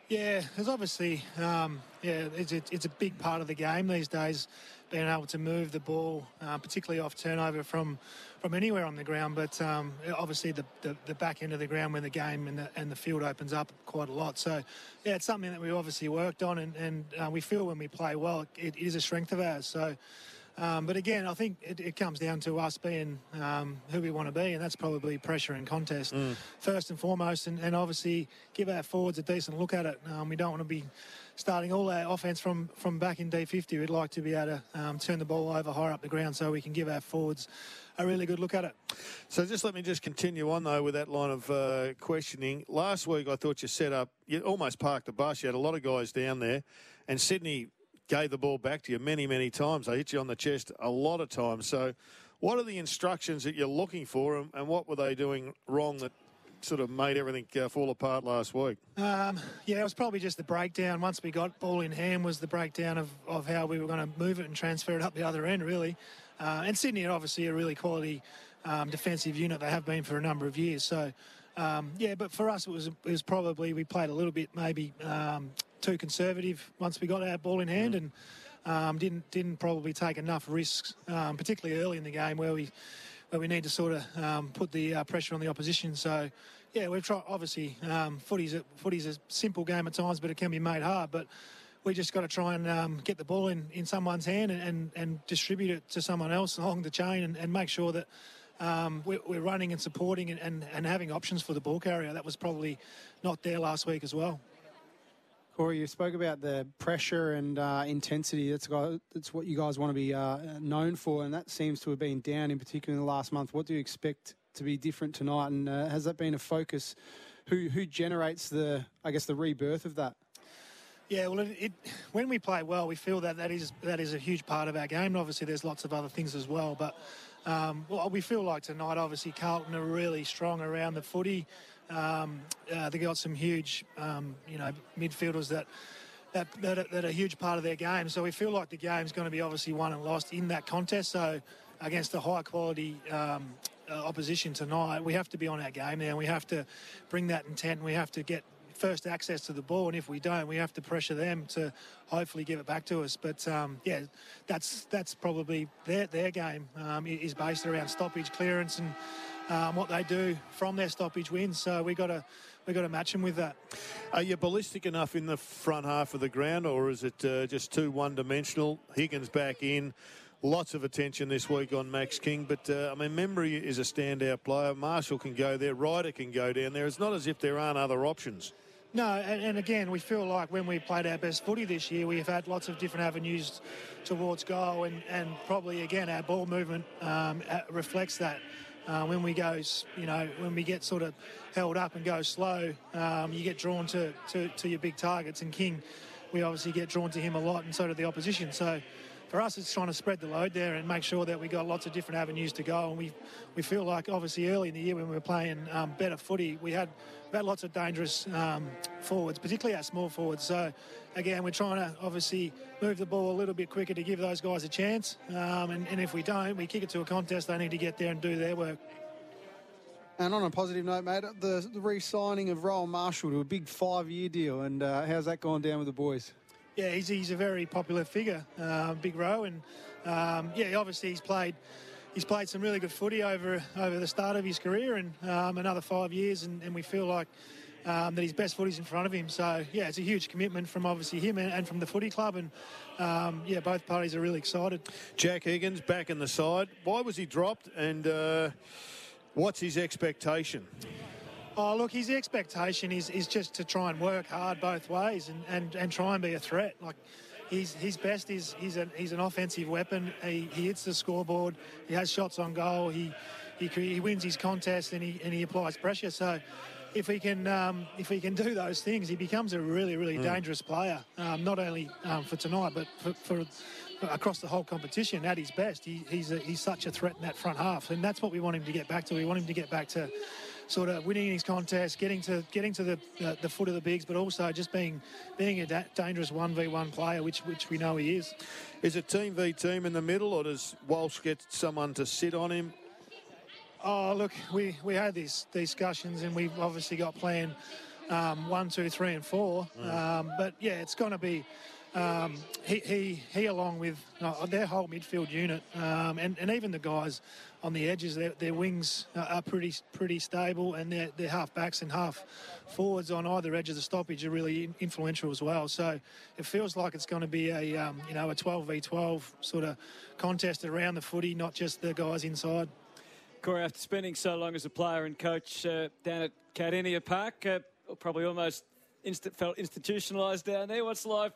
Yeah, there's obviously, um, yeah, it's it's a big part of the game these days, being able to move the ball, uh, particularly off turnover from from anywhere on the ground. But um, obviously, the, the, the back end of the ground when the game and the, and the field opens up quite a lot. So, yeah, it's something that we obviously worked on, and, and uh, we feel when we play well, it is a strength of ours. So. Um, but again, I think it, it comes down to us being um, who we want to be, and that's probably pressure and contest first and foremost, and, and obviously give our forwards a decent look at it. Um, we don't want to be starting all our offense from, from back in D50. We'd like to be able to um, turn the ball over higher up the ground so we can give our forwards a really good look at it. So just let me just continue on though with that line of uh, questioning. Last week I thought you set up, you almost parked the bus. You had a lot of guys down there, and Sydney gave the ball back to you many, many times. They hit you on the chest a lot of times. So, what are the instructions that you're looking for, and, and what were they doing wrong that sort of made everything uh, fall apart last week? Um, yeah, it was probably just the breakdown. Once we got ball in hand, was the breakdown of, of how we were going to move it and transfer it up the other end, really. Uh, and Sydney are obviously a really quality um, defensive unit they have been for a number of years. So, um, yeah, but for us, it was, it was probably we played a little bit maybe um, too conservative once we got our ball in hand and um, didn't didn't probably take enough risks, um, particularly early in the game where we where we need to sort of um, put the uh, pressure on the opposition. So, yeah, we've tried. Obviously, um, footy's a, footy's a simple game at times, but it can be made hard. But we just got to try and um, get the ball in, in someone's hand and, and, and distribute it to someone else along the chain and, and make sure that um, we're, we're, running and supporting and, and, and having options for the ball carrier. That was probably not there last week as well. Corey, you spoke about the pressure and uh, intensity. That's, that's what you guys want to be uh, known for, and that seems to have been down in particular in the last month. What do you expect to be different tonight, and uh, has that been a focus? Who who generates the I guess the rebirth of that? Yeah, well, it, it, when we play well, we feel that that is that is a huge part of our game. Obviously, there's lots of other things as well, but um, well, we feel like tonight, obviously, Carlton are really strong around the footy. Um, uh, they got some huge, um, you know, midfielders that, that that, are, that are a huge part of their game. So we feel like the game's going to be obviously won and lost in that contest. So against a high quality um, uh, opposition tonight, we have to be on our game now. We have to bring that intent. And we have to get first access to the ball, and if we don't, we have to pressure them to hopefully give it back to us. But um, yeah, that's that's probably their their game um, is based around stoppage, clearance, and um, what they do from their stoppage wins. So we got to we got to match them with that. Are you ballistic enough in the front half of the ground, or is it uh, just too one-dimensional? Higgins back in. Lots of attention this week on Max King, but uh, I mean, Membrey is a standout player. Marshall can go there, Ryder can go down there. It's not as if there aren't other options. No, and, and, again, we feel like when we played our best footy this year, we've had lots of different avenues towards goal, and, and probably again our ball movement um, reflects that. Uh, when we go, you know, when we get sort of held up and go slow, um, you get drawn to, to, to your big targets. And King, we obviously get drawn to him a lot, and so do the opposition. So for us, it's trying to spread the load there and make sure that we got lots of different avenues to go. And we we feel like obviously early in the year when we were playing um, better footy, we had we had lots of dangerous um, forwards, particularly our small forwards. So again, we're trying to obviously move the ball a little bit quicker to give those guys a chance. Um, and, and if we don't, we kick it to a contest. They need to get there and do their work. And on a positive note, mate, the, the re-signing of Rowan Marshall to a big five-year deal, and uh, how's that gone down with the boys? Yeah, he's, he's a very popular figure, uh, Big Row, and um, yeah, obviously he's played he's played some really good footy over over the start of his career and um, another five years, and, and we feel like. Um, that his best footy's in front of him. So, yeah, it's a huge commitment from obviously him and, and from the footy club. And, um, yeah, both parties are really excited. Jack Higgins back in the side. Why was he dropped and uh, what's his expectation? Oh, look, his expectation is, is just to try and work hard both ways and, and, and try and be a threat. Like, he's, his best is he's an, he's an offensive weapon. He, he hits the scoreboard. He has shots on goal. He, he, he wins his contest and he, and he applies pressure. So if he can um, if he can do those things, he becomes a really really mm. dangerous player. Um, not only um, for tonight, but for, for, across the whole competition. At his best, he, he's a, he's such a threat in that front half, and that's what we want him to get back to. We want him to get back to sort of winning his contest, getting to getting to the uh, the foot of the bigs, but also just being being a da- dangerous one v one player, which which we know he is. Is it team v team in the middle, or does Walsh get someone to sit on him? Oh, look, we we had these discussions, and we've obviously got plan um, one, two, three, and four. Mm. Um, but yeah, it's going to be. Um, he, he, he, along with their whole midfield unit, um, and, and even the guys on the edges. Their, their wings are pretty pretty stable, and their, their half backs and half forwards on either edge of the stoppage are really influential as well. So it feels like it's going to be a um, you know a 12 v 12 sort of contest around the footy, not just the guys inside. Corey, after spending so long as a player and coach uh, down at Kardinia Park, uh, probably almost inst- felt institutionalised down there. What's life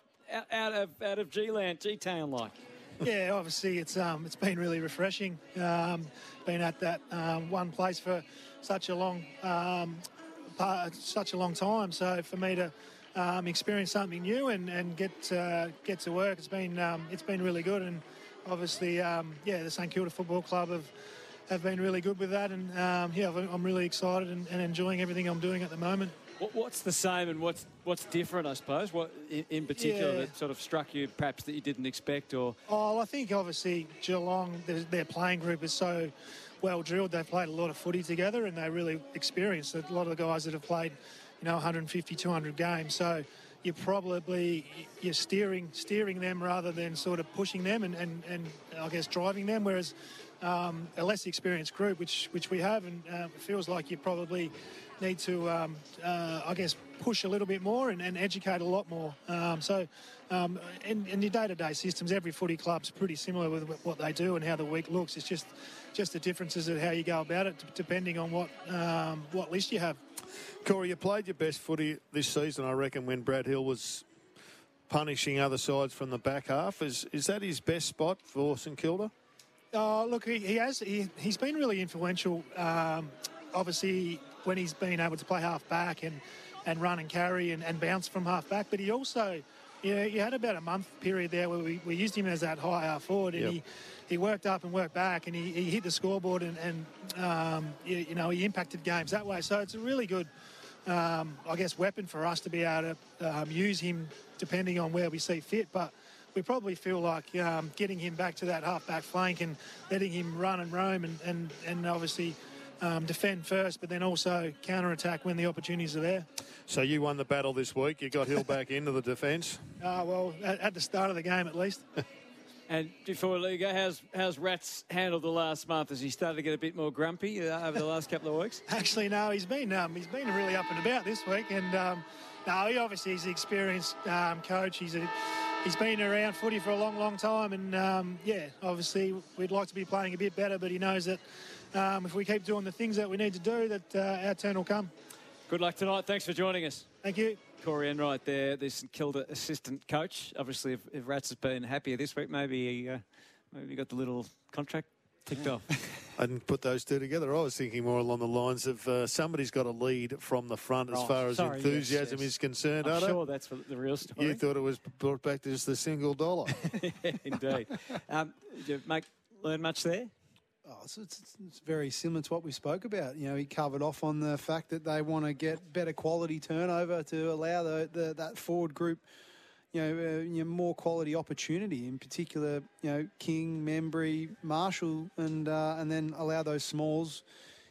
out, of out of G-land, G-town like? yeah, obviously it's um, it's been really refreshing. Um, been at that um, one place for such a long um, part, such a long time. So for me to um, experience something new and, and get uh, get to work, it's been um, it's been really good. And obviously, yeah, the St Kilda Football Club have have been really good with that. And yeah, I'm really excited and, and enjoying everything I'm doing at the moment. What's the same and what's what's different, I suppose? What in, particular yeah. that sort of struck you, perhaps that you didn't expect, or? Oh, I think obviously Geelong, their, their playing group is so well drilled. They've played a lot of footy together and they're really experienced. A lot of the guys that have played, you know, 150, 200 games. So you're probably you're steering steering them rather than sort of pushing them and, and, and I guess driving them. Whereas um, a less experienced group, which which we have, and uh, it feels like you probably need to, um, uh, I guess, push a little bit more and, and educate a lot more. Um, so, um, in, in your day-to-day systems, every footy club's pretty similar with what they do and how the week looks. It's just just the differences of how you go about it, depending on what um, what list you have. Corey, you played your best footy this season, I reckon, when Brad Hill was punishing other sides from the back half. Is is that his best spot for St Kilda? Uh, look, he, he has. He, has been really influential. Um, obviously, when he's been able to play half back and, and run and carry and, and bounce from half back, but he also, you know, he had about a month period there where we, we used him as that high half forward, and yep. he he worked up and worked back, and he, he hit the scoreboard, and, and um, you, you, know he impacted games that way. So it's a really good, um, I guess, weapon for us to be able to um, use him depending on where we see fit, but we probably feel like um, getting him back to that half-back flank and letting him run and roam and, and, and obviously um, defend first, but then also counter-attack when the opportunities are there. So you won the battle this week. You got Hill back into the defence. Uh, well, at, at, the start of the game at least. and before we go, how's, how's Rats handled the last month? Has he started to get a bit more grumpy uh, over the last couple of weeks? Actually, no. He's been um, he's been really up and about this week, and um, no, he obviously he's an experienced um, coach. He's a he's been around footy for a long, long time, and um, yeah, obviously we'd like to be playing a bit better, but he knows that um, if we keep doing the things that we need to do, that uh, our turn will come. Good luck tonight. Thanks for joining us. Thank you. Corey Enright there, the St Kilda assistant coach. Obviously, if, if Rats has been happier this week, maybe he, uh, maybe he got the little contract ticked off. I didn't put those two together. I was thinking more along the lines of uh, somebody's got a lead from the front as oh, far as sorry, enthusiasm yes, yes. is concerned. I'm sure that's the real story. You thought it was brought back to just the single dollar. Indeed. um, did you make, learn much there? Oh, so it's, it's, very similar to what we spoke about. You know, he covered off on the fact that they want to get better quality turnover to allow the, the that forward group – you know, uh, you know, more quality opportunity. In particular, you know, King, Membrey, Marshall, and uh, and then allow those smalls.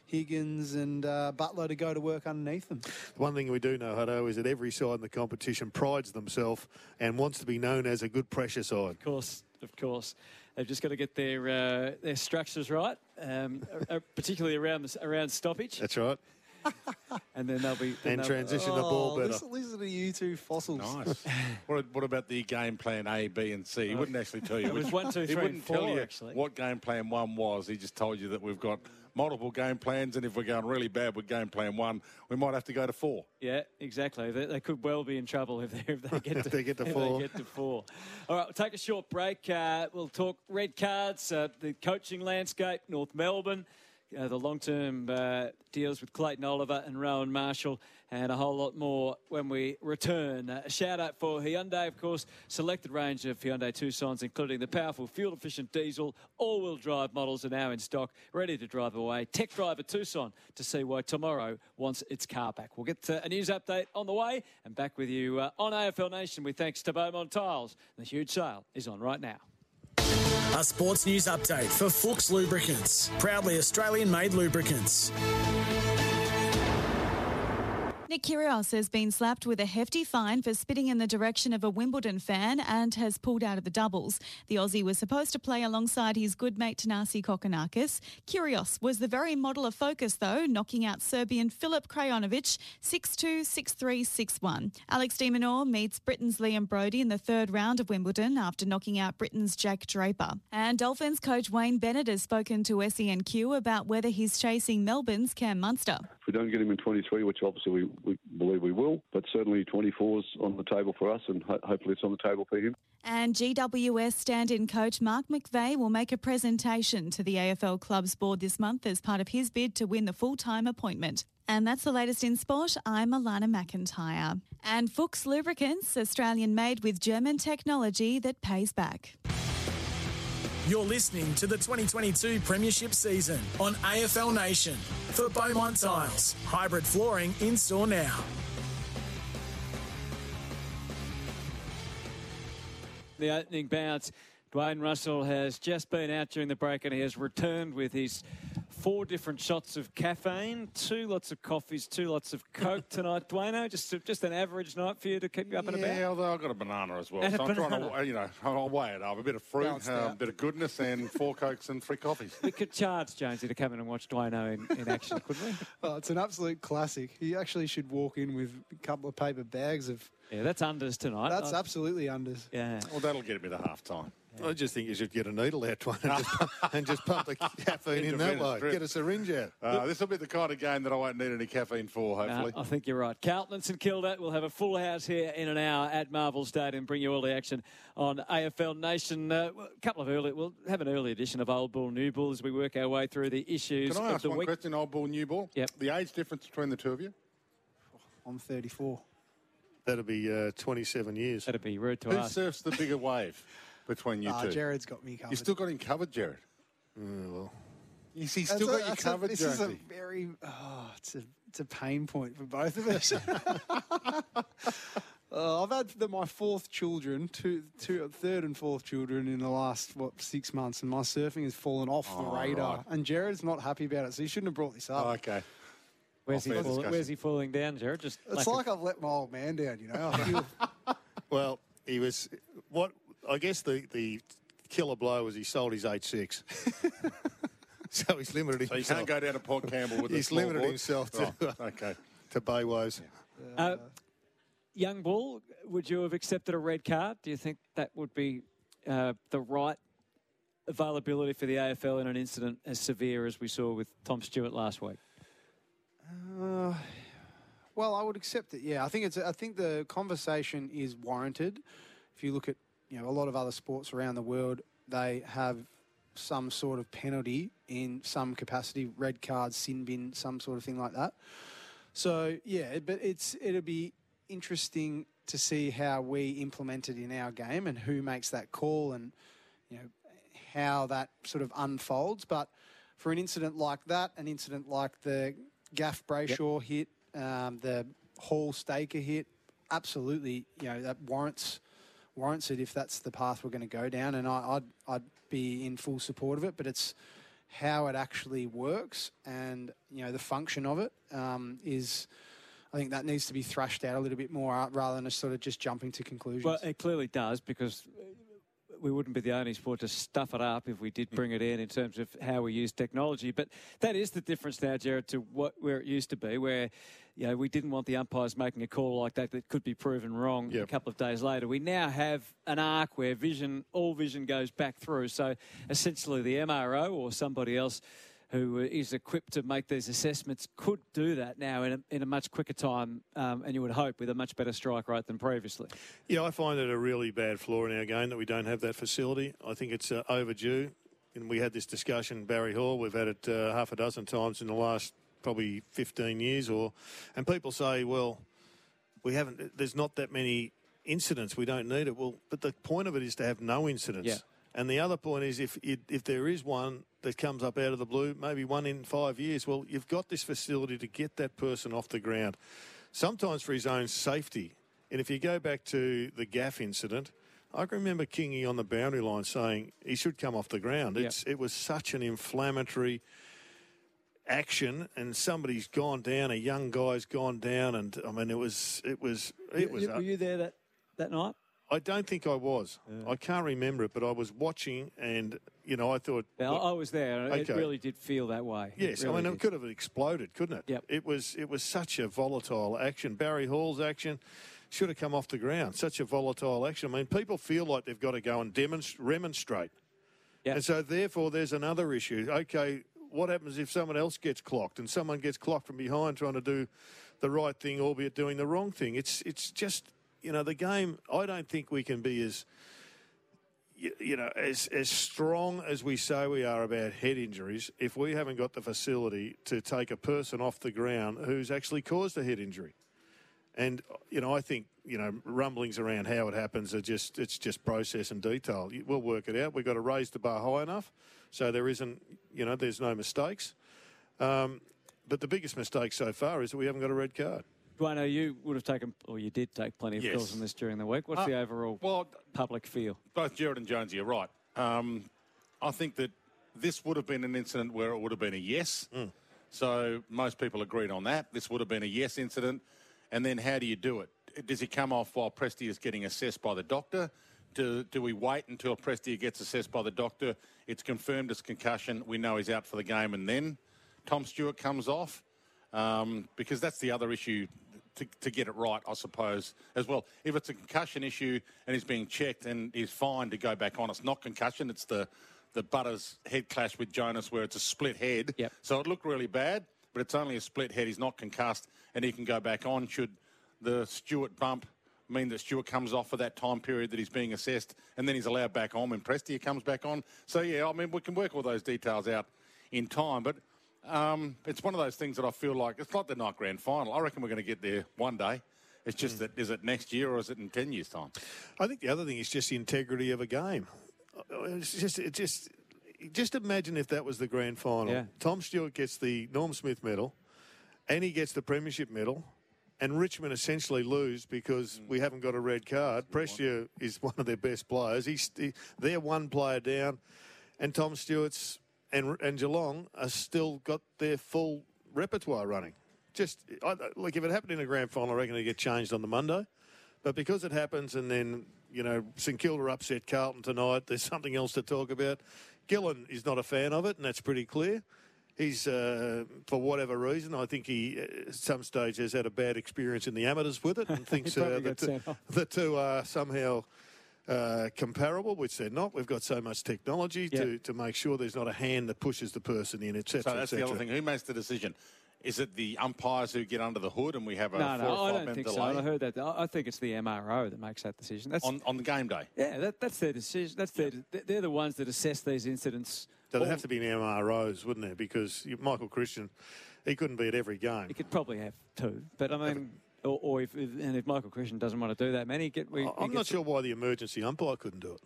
Higgins and uh, Butler to go to work underneath them. The One thing we do know, Hutto, is that every side in the competition prides themselves and wants to be known as a good pressure side. Of course, of course. They've just got to get their uh, their structures right, um, particularly around the, around stoppage. That's right and then they'll be then and transition oh, the ball better. Listen, listen, to you two fossils. Nice. what, what, about the game plan A, B, and C? He wouldn't actually tell you. it was one, two, three, he wouldn't four, tell you actually. what game plan one was. He just told you that we've got multiple game plans, and if we're going really bad with game plan one, we might have to go to four. Yeah, exactly. They, they could well be in trouble if they, if they get to, they get to four. get to four. All right, we'll take a short break. Uh, we'll talk red cards, uh, the coaching landscape, North Melbourne uh, the long term uh, deals with Clayton Oliver and Rowan Marshall, and a whole lot more when we return. Uh, a shout out for Hyundai, of course, selected range of Hyundai Tucsons, including the powerful fuel efficient diesel, all wheel drive models are now in stock, ready to drive away. Tech Driver Tucson to see why tomorrow wants its car back. We'll get a news update on the way and back with you uh, on AFL Nation with thanks to Beaumont Tiles. The huge sale is on right now. A sports news update for Fuchs Lubricants, proudly Australian made lubricants. Nick Kyrgios has been slapped with a hefty fine for spitting in the direction of a Wimbledon fan and has pulled out of the doubles. The Aussie was supposed to play alongside his good mate Thanasi Kokkinakis. Kyrgios was the very model of focus, though, knocking out Serbian Filip Krajinovic 6-2, 6-3, 6-1. Alex de Minaur meets Britain's Liam Broady in the third round of Wimbledon after knocking out Britain's Jack Draper. And Dolphins coach Wayne Bennett has spoken to SENQ about whether he's chasing Melbourne's Cam Munster. If we don't get him in 23, which obviously we, we believe we will, but certainly 24 is on the table for us, and ho- hopefully it's on the table for him. And GWS stand in coach Mark McVeigh will make a presentation to the AFL Club's board this month as part of his bid to win the full time appointment. And that's the latest in sport. I'm Alana McIntyre. And Fuchs Lubricants, Australian made with German technology that pays back. You're listening to the 2022 Premiership season on AFL Nation for Beaumont Tiles. Hybrid flooring in store now. The opening bounce. Dwayne Russell has just been out during the break and he has returned with his four different shots of caffeine, two lots of coffees, two lots of Coke tonight. Duano, just just an average night for you to keep you up and about? Yeah, although I've got a banana as well. And so a I'm trying to, you know, I'll weigh it up. A bit of fruit, uh, a bit of goodness, and four Cokes and three coffees. We could charge Jonesy to come in and watch Duano in, in action, couldn't we? Oh, it's an absolute classic. He actually should walk in with a couple of paper bags of. Yeah, that's unders tonight. That's I- absolutely unders. Yeah. Well, that'll get a bit of half time. I just think you should get a needle out one and just, pump, and just pump the caffeine in that way. drip. Get a syringe out. Uh, this will be the kind of game that I won't need any caffeine for, No, hopefully. I think you're right. Carlton and St Kilda will have a full house here in an hour at Marvel Stadium. Bring you all the action on AFL Nation. Uh, a couple of early, we'll have an early edition of Old Bull, New Bull as we work our way through the issues Can I of ask the one week. question, old ball, new ball? Yep. The age difference between the two of you? I'm 34. That'll be uh, 27 years. That'd be rude to Who ask. surfs the bigger wave between you Ah, two? Jared's got me covered. You still got him covered, Jared. well, Is he That's still a- got you that's a- covered, This is a very, oh, it's a, it's a pain point for both of us. Uh, I've had the, my fourth children, two, two, third and fourth children in the last what six months, and my surfing has fallen off the Oh, radar. right. And Jared's not happy about it, so he shouldn't have brought this up. Oh, okay. Where's he, fall, where's he falling down, Jared? Just it's lack like I've let my old man down, you know. Well, he was what I guess the the killer blow was he sold his eight six. so he's limited So you himself. can't go down to Port Campbell with the He's small limited board? himself to Right, okay. to bay woes. Uh, young Bull, would you have accepted a red card? Do you think that would be uh, the right availability for the AFL in an incident as severe as we saw with Tom Stewart last week? Uh, well, I would accept it. Yeah, I think it's. I think the conversation is warranted. If you look at you know a lot of other sports around the world, they have some sort of penalty in some capacity, red card, sin bin, some sort of thing like that. So yeah, but it's it'll be interesting to see how we implement it in our game and who makes that call and you know how that sort of unfolds. But for an incident like that, an incident like the Gaff Brayshaw hit, um, the Hall Staker hit, absolutely, you know that warrants warrants it if that's the path we're going to go down. And I, I'd I'd be in full support of it, but it's how it actually works and you know the function of it um, is. I think that needs to be thrashed out a little bit more uh, rather than just sort of just jumping to conclusions. Well, it clearly does because we wouldn't be the only sport to stuff it up if we did bring it in in terms of how we use technology. But that is the difference now, Jared, to what where it used to be, where you know we didn't want the umpires making a call like that that could be proven wrong a couple of days later. We now have an ARC where vision, all vision goes back through. So essentially, the MRO or somebody else who is equipped to make these assessments could do that now in a, in a much quicker time, um, and you would hope with a much better strike rate than previously. Yeah, I find it a really bad flaw in our game that we don't have that facility. I think it's uh, overdue. And we had this discussion Barry Hall. We've had it uh, half a dozen times in the last probably 15 years, or and people say, well, we haven't. There's not that many incidents. We don't need it. Well, but the point of it is to have no incidents. Yeah. And the other point is, if it, if there is one that comes up out of the blue, maybe one in five years, well, you've got this facility to get that person off the ground. Sometimes for his own safety. And if you go back to the Gaff incident, I can remember Kingy on the boundary line saying he should come off the ground. Yep. It's it was such an inflammatory action, and somebody's gone down. A young guy's gone down, and I mean, it was it was it was. you- were you there that, that night? I don't think I was. I can't remember it, but I was watching, and you know, I thought. Yeah, I I was there, and it really did feel that way. Yes, really I mean did. it could have exploded, couldn't it? Yep. It was it was such a volatile action. Barry Hall's action should have come off the ground. Such a volatile action. I mean, people feel like they've got to go and demonstrate, remonstrate, Yep. and so therefore there's another issue. Okay, what happens if someone else gets clocked and someone gets clocked from behind trying to do the right thing, albeit doing the wrong thing? It's it's just you know the game. I don't think we can be as you, know, as as strong as we say we are about head injuries, if we haven't got the facility to take a person off the ground who's actually caused a head injury, and you know, I think you know rumblings around how it happens are just it's just process and detail. We'll work it out. We've got to raise the bar high enough so there isn't you know there's no mistakes. Um, but the biggest mistake so far is that we haven't got a red card. Duano, you would have taken, or you did take plenty of Yes. calls on this during the week. What's Uh, the overall well, public feel? both Jared and Jonesy are right. Um, I think that this would have been an incident where it would have been a yes. Mm. So most people agreed on that. This would have been a yes incident. And then how do you do it? Does he come off while Prestia is getting assessed by the doctor? Do, do we wait until Prestia gets assessed by the doctor? It's confirmed it's concussion. We know he's out for the game, and then Tom Stewart comes off um, because that's the other issue to, to get it right, I suppose, as well. If it's a concussion issue and he's being checked and he's fine to go back on, it's not concussion. It's the the Butters head clash with Jonas where it's a split head. Yep. So it looked really bad, but it's only a split head. He's not concussed, and he can go back on should the Stewart bump mean that Stewart comes off for that time period that he's being assessed, and then he's allowed back on when Prestia comes back on. So yeah, I mean we can work all those details out in time, but um, it's one of those things that I feel like it's like the night grand final. I reckon we're going to get there one day. It's just hmm. that is it next year or is it in ten years' time? I think the other thing is just the integrity of a game. Uh, it's just, it just, just imagine if that was the grand final. Yeah. Tom Stewart gets the Norm Smith medal, and he gets the premiership medal, and Richmond essentially lose because hmm. we haven't got a red card. Prestia is one of their best players. He's he, they're one player down, and Tom Stewart's and and Geelong are still got their full repertoire running. Just I, like if it happened in a grand final, I reckon it'd get changed on the Monday. But because it happens, and then you know St Kilda upset Carlton tonight, there's something else to talk about. Gillon is not a fan of it, and that's pretty clear. He's, uh, for whatever reason, I think he uh, at some stage has had a bad experience in the amateurs with it, and thinks uh, the, two, the two are somehow uh, comparable, which they're not. We've got so much technology Yeah. to, to make sure there's not a hand that pushes the person in, etc. So that's the other thing. Who makes the decision? Is it the umpires who get under the hood and we have a No, four no, or I five don't minute think delay so. I heard that. I I think it's the MRO that makes that decision. That's on, on the game day? Yeah, that, that's their decision. That's their. They're the ones that assess these incidents. So there all- have to be MROs, wouldn't they? Because Michael Christian, he couldn't be at every game. He could probably have two, but I mean, or, or if, if and if Michael Christian doesn't want to do that many, get we. I'm not sure why the emergency umpire couldn't do it.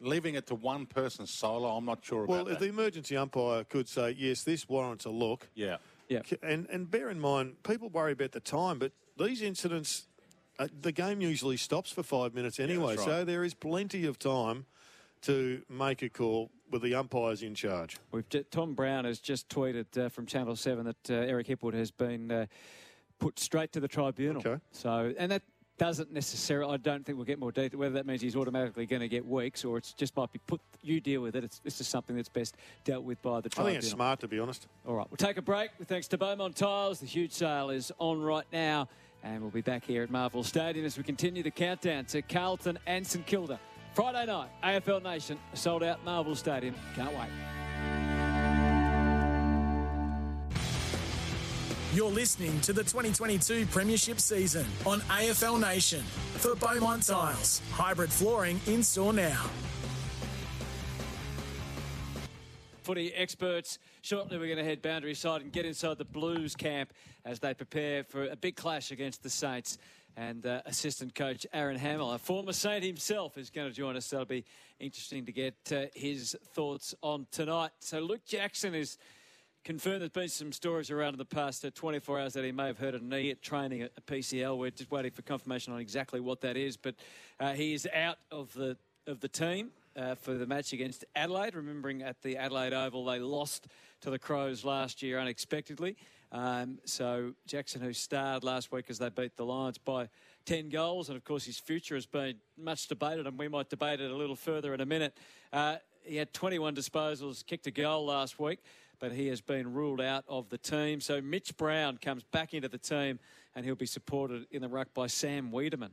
Leaving it to one person solo, I'm not sure Well, about if that. the emergency umpire could say, yes, this warrants a look. Yeah. Yeah. And, and bear in mind, people worry about the time, but these incidents, uh, the game usually stops for five minutes anyway. that's So there is plenty of time to make a call with the umpires in charge. We've ju- Tom Browne has just tweeted uh, from Channel Seven that uh, Eric Hipwood has been uh, put straight to the tribunal. Okay. So, and that doesn't necessarily. I don't think we'll get more detail. Whether that means he's automatically going to get weeks, or it's just might be put. You deal with it. It's, this is something that's best dealt with by the I tribunal. think it's smart, to be honest. All right, we'll take a break. Thanks to Beaumont Tiles. The huge sale is on right now. And we'll be back here at Marvel Stadium as we continue the countdown to Carlton and St Kilda. Friday night, AFL Nation, sold out Marvel Stadium. Can't wait. You're listening to the 2022 Premiership season on AFL Nation for Beaumont Tiles. Hybrid flooring in store now. Footy experts. Shortly, we're going to head boundary side and get inside the Blues camp as they prepare for a big clash against the Saints. And uh, assistant coach Aaron Hamill, a former Saint himself, is going to join us. That'll be interesting to get uh, his thoughts on tonight. So, Luke Jackson is confirmed there's been some stories around in the past uh, 24 hours that he may have hurt a knee at training at PCL. We're just waiting for confirmation on exactly what that is. But uh, he is out of the of the team uh, for the match against Adelaide. Remembering at the Adelaide Oval, they lost to the Crows last year unexpectedly. Um, so Jackson, who starred last week as they beat the Lions by 10 goals, and of course his future has been much debated, and we might debate it a little further in a minute. Uh, he had 21 disposals, kicked a goal last week, but he has been ruled out of the team. So Mitch Brown comes back into the team, and he'll be supported in the ruck by Sam Weideman.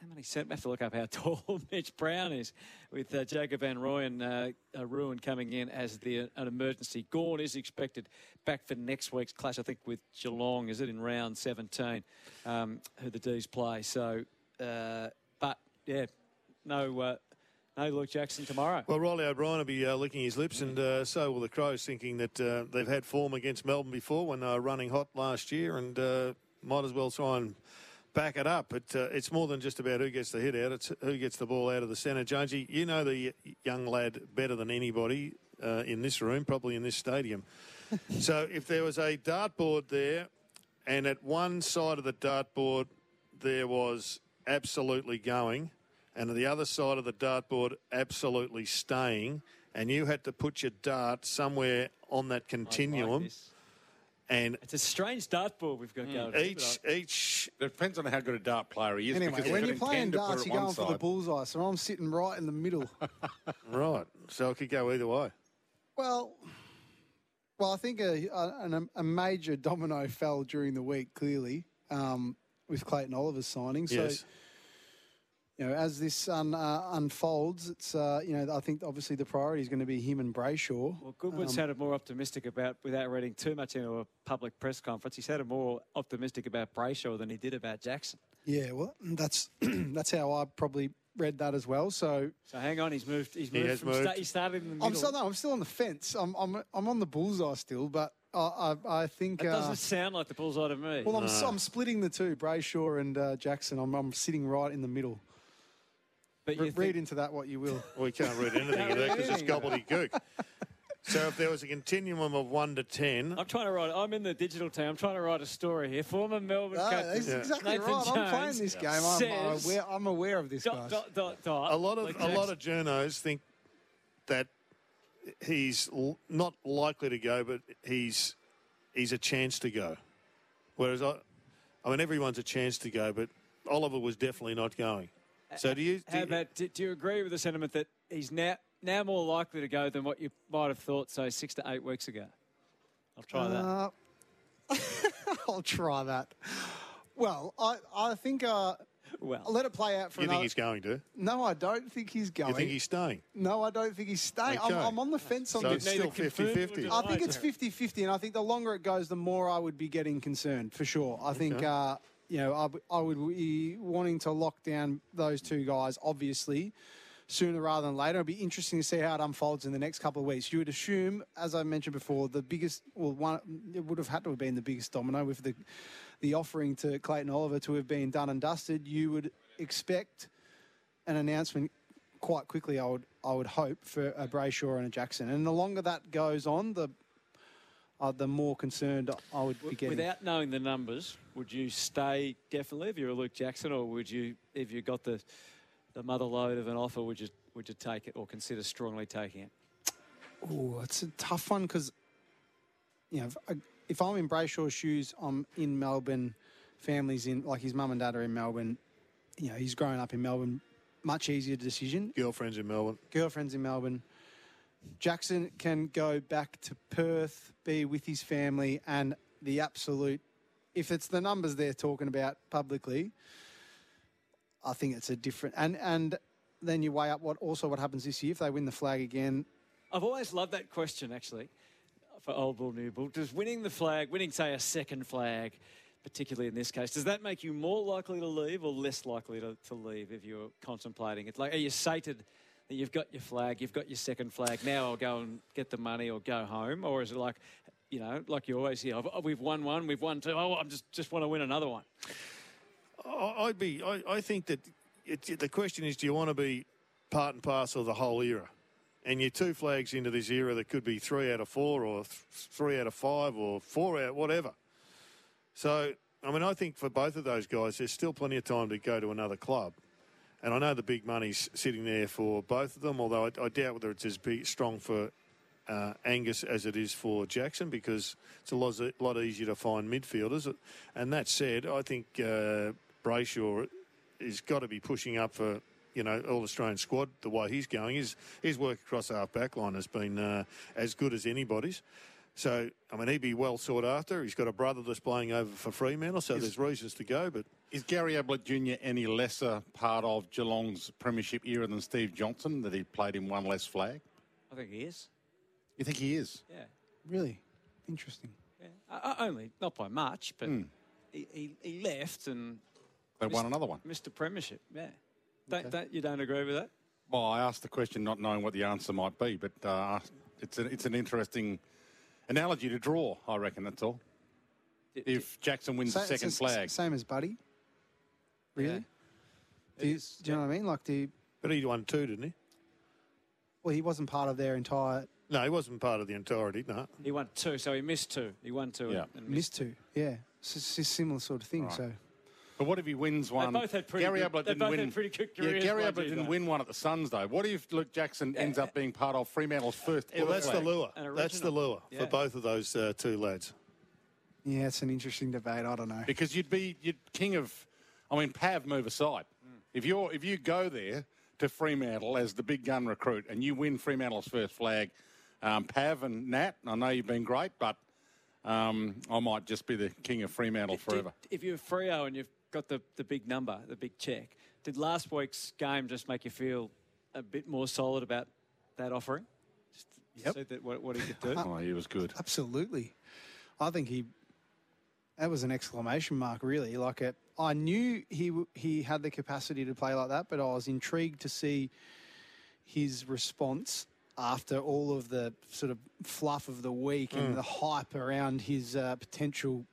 How many cent? Have to look up how tall Mitch Brown is, with uh, Jacob van Rooyen and uh, uh, Ruin coming in as the uh, an emergency. Gawn is expected back for next week's clash, I think, with Geelong. Is it in round 17? Um, who the D's play? So, uh, but yeah, no. No Luke Jackson tomorrow. Well, Riley O'Brien will be uh, licking his lips, and uh, so will the Crows, thinking that uh, they've had form against Melbourne before when they were running hot last year, and uh, might as well try and back it up. It, uh, it's more than just about who gets the hit out; it's who gets the ball out of the centre. Jonesy, you know the young lad better than anybody uh, in this room, probably in this stadium. so, if there was a dartboard there, and at one side of the dartboard there was absolutely going, and the other side of the dartboard absolutely staying, and you had to put your dart somewhere on that continuum, this. and It's a strange dartboard we've got going. each each it Depends on how good a dart player he is. Anyway, because when you're playing intend darts, you're one going for the bullseye, so I'm sitting right in the middle. right, so it could go either way. Well, well, I think a, a, a major domino fell during the week, clearly, um, with Clayton Oliver's signing. So, Yes. You know, as this un, uh, unfolds, it's, uh, you know, I think obviously the priority is going to be him and Brayshaw. Well, Goodwin Um, sounded more optimistic about, without reading too much into a public press conference, he sounded more optimistic about Brayshaw than he did about Jackson. Yeah, well, that's that's how I probably read that as well. So So hang on, he's moved. He's He moved has from. moved. Sta- he started in the middle. I'm still no, I'm still on the fence. I'm I'm I'm on the bullseye still, but I I, I think That uh, doesn't sound like the bullseye to me. well, I'm I'm splitting the two, Brayshaw and uh, Jackson. I'm I'm sitting right in the middle. But you read think, into that what you will. We can't read anything of that because it's gobbledygook. So if there was a continuum of one to ten, I'm trying to write. I'm in the digital team. I'm trying to write a story here. Former Melbourne No, captain that's exactly Nathan right. I'm playing Jones this game. I'm, I'm says- aware, I'm aware of this, Dot, guys. dot, dot, dot, a lot of like a lot of journos think that he's l- not likely to go, but he's he's a chance to go. Whereas I, I mean, everyone's a chance to go, but Oliver was definitely not going. So do you? Do How about, do, do you agree with the sentiment that he's now now more likely to go than what you might have thought, say, six to eight weeks ago? I'll try that. Uh, I'll try that. Well, I, I think uh, Well, I'll let it play out for you think he's going to? No, I don't think he's going. You think he's staying? No, I don't think he's staying. I'm, I'm on the fence on So this. it's still Neither 50-50. I think it's 50 50, and I think the longer it goes, the more I would be getting concerned, for sure. I think, uh, you know, I would be wanting to lock down those two guys, obviously, sooner rather than later. It'll be interesting to see how it unfolds in the next couple of weeks. You would assume, as I mentioned before, the biggest, well, one, it would have had to have been the biggest domino with the, the offering to Clayton Oliver to have been done and dusted. You would expect an announcement quite quickly. I would I would hope for a Brayshaw and a Jackson, and the longer that goes on, the uh, the more concerned I would be getting. without knowing the numbers, would you stay definitely if you're a Luke Jackson, or would you, if you got the the mother load of an offer, would you would you take it or consider strongly taking it? Oh, it's a tough one because you know if, I- if I'm in Brayshaw's shoes, I'm in Melbourne. Families in like his mum and dad are in Melbourne. You know, he's grown up in Melbourne. Much easier decision. Girlfriends in Melbourne. girlfriends in Melbourne. Jackson can go back to Perth, be with his family, and the absolute, if it's the numbers they're talking about publicly, I think it's a different. And and then you weigh up what also what happens this year if they win the flag again. I've always loved that question, actually, for old bull, new bull. Does winning the flag, winning, say, a second flag, particularly in this case, does that make you more likely to leave or less likely to, to leave if you're contemplating it? Like, are you sated that you've got your flag, you've got your second flag, now I'll go and get the money or go home? Or is it like, you know, like you always hear, "Oh, we've won one, we've won two, oh, I just, just want to win another one? I'd be. I, I think that it, the question is, do you want to be part and parcel of the whole era? And you're two flags into this era that could be three out of four, or th- three out of five, or four out, whatever. So, I mean, I think for both of those guys, there's still plenty of time to go to another club. And I know the big money's sitting there for both of them, although I, I doubt whether it's as big, strong for uh, Angus as it is for Jackson because it's a lot, lot easier to find midfielders. And that said, I think uh, Brayshaw has got to be pushing up for you know all Australian squad the way he's going. His his work across our back line has been uh, as good as anybody's. So I mean he'd be well sought after. He's got a brother that's playing over for Fremantle, so there's reasons to go. But Is Gary Ablett Jr. any lesser part of Geelong's premiership era than Steve Johnson, that he played in one less flag? I think he is. You think he is? Yeah. Really interesting. yeah. Uh, only, not by much, but Hmm. he, he, he left and They won another one. Mr. premiership. Yeah. Don't, don't, you don't agree with that? Well, I asked the question not knowing what the answer might be, but uh, it's, a, it's an interesting analogy to draw, I reckon, that's all. If Jackson wins Sa- the second it's flag. Same as Buddy. Really? Do, you, do you know what I mean? Like, do you, but he won two, didn't he? well, he wasn't part of their entire No, he wasn't part of the entirety. No. He won two, so he missed two. He won two. Yeah. And, and missed two. Yeah, it's, a similar sort of thing. So But what if he wins one? both had pretty Gary good- Ablett they didn't both win. had pretty good yeah, Gary Ablett didn't though. win one at the Suns though. What if Luke Jackson ends up being part of Fremantle's first? Well, that's the lure. That's the lure Yeah. for both of those uh, two lads. Yeah, it's an interesting debate. I don't know. because you'd be you'd king of. I mean, Pav move aside. If you're if you go there to Fremantle as the big gun recruit and you win Fremantle's first flag, um, Pav and Nat, I know you've been great, but um, I might just be the king of Fremantle forever. If you're Freo and you've got the, the big number, the big check, did last week's game just make you feel a bit more solid about that offering? Just Yep. see that, what, what he could do? Oh, he was good. Absolutely. I think he. That was an exclamation mark, really. Like it, I knew he he had the capacity to play like that, but I was intrigued to see his response after all of the sort of fluff of the week Mm. and the hype around his uh, potential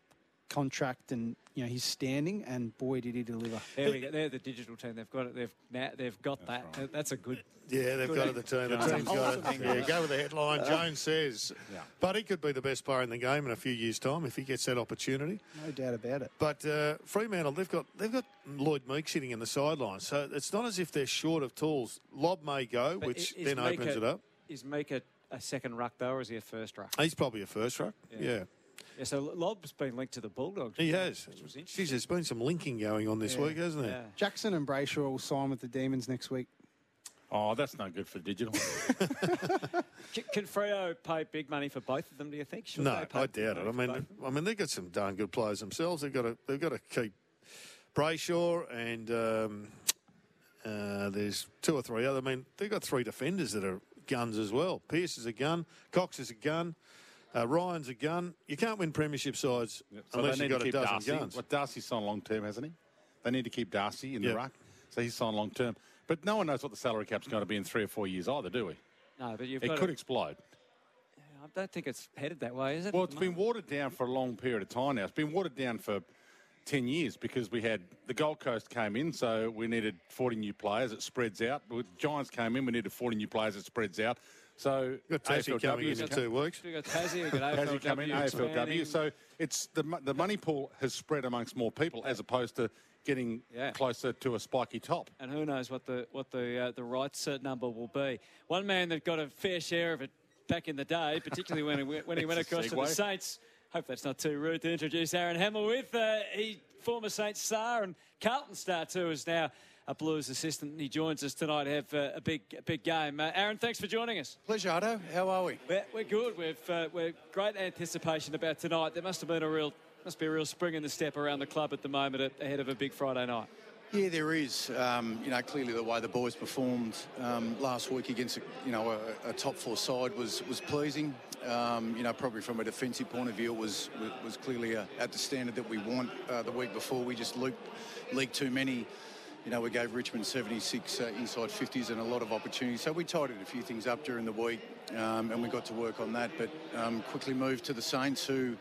contract and you know his standing. And boy, did he deliver! There we go. They're the digital team. They've got it. They've now they've got that. That's a good. Yeah, they've good got it. The team, the That's a team's got it. thing. Yeah, go with the headline. Uh, Jones says, Yeah. but he could be the best player in the game in a few years' time if he gets that opportunity. No doubt about it. But uh, Fremantle, they've got they've got Lloyd Meek sitting in the sidelines, so it's not as if they're short of tools. Lobb may go, But which is then Mika- opens it up. Is Mika a second ruck though, or is he a first ruck? He's probably a first ruck. Yeah. Yeah. So Lobb's been linked to the Bulldogs. He has. Which was Geez, there's been some linking going on this Yeah. week, hasn't there? Jackson and Brayshaw will sign with the Demons next week. Oh, that's no good for digital. Can, can Freo pay big money for both of them? Do you think? Should No, pay I doubt it. I mean, both? I mean, they've got some darn good players themselves. They've got to, they've got to keep Brayshaw and um, uh, there's two or three other. I mean, they've got three defenders that are guns as well. Pearce is a gun. Cox is a gun. Uh, Ryan's a gun. You can't win premiership sides So unless they you've got to a dozen Darcy. guns. Well, Darcy's signed long term, hasn't he? They need to keep Darcy in Yeah. the ruck, so he's signed long term. But no one knows what the salary cap's going to be in three or four years either, do we? No, but you've it got could to- explode. I don't think it's headed that way, is it? Well, it's been watered down for a long period of time now. It's been watered down for 10 years because we had the Gold Coast came in, so we needed 40 new players. It spreads out. With Giants came in, we needed 40 new players. It spreads out. So Got AFLW coming in in two weeks. We've got Tassie, we've got Tassie coming AFLW, AFLW. So it's the the money pool has spread amongst more people as opposed to getting Yeah. closer to a spiky top. and who knows what the what the uh, the rights uh, number will be. One man that got a fair share of it back in the day, particularly when he, went- when he went across to the segue. Saints. Hope that's not too rude to introduce Aaron Hamill with. Uh, he former Saints star and Carlton star too is now a Blues assistant. He joins us tonight to have uh, a big a big game. Uh, Aaron, thanks for joining us. Pleasure, Hutto. How are we? We're, we're good. We've uh, we're great anticipation about tonight. There must have been a real must be a real spring in the step around the club at the moment ahead of a big Friday night. Yeah, there is. Um, you know, clearly the way the boys performed um, last week against, a, you know, a, a top four side was was pleasing. Um, you know, probably from a defensive point of view, it was was, clearly uh, at the standard that we want. Uh, the week before, we just leaked, leaked too many. You know, we gave Richmond 76 uh, inside 50s and a lot of opportunities. So we tidied a few things up during the week, um, and we got to work on that. But um, quickly moved to the Saints, who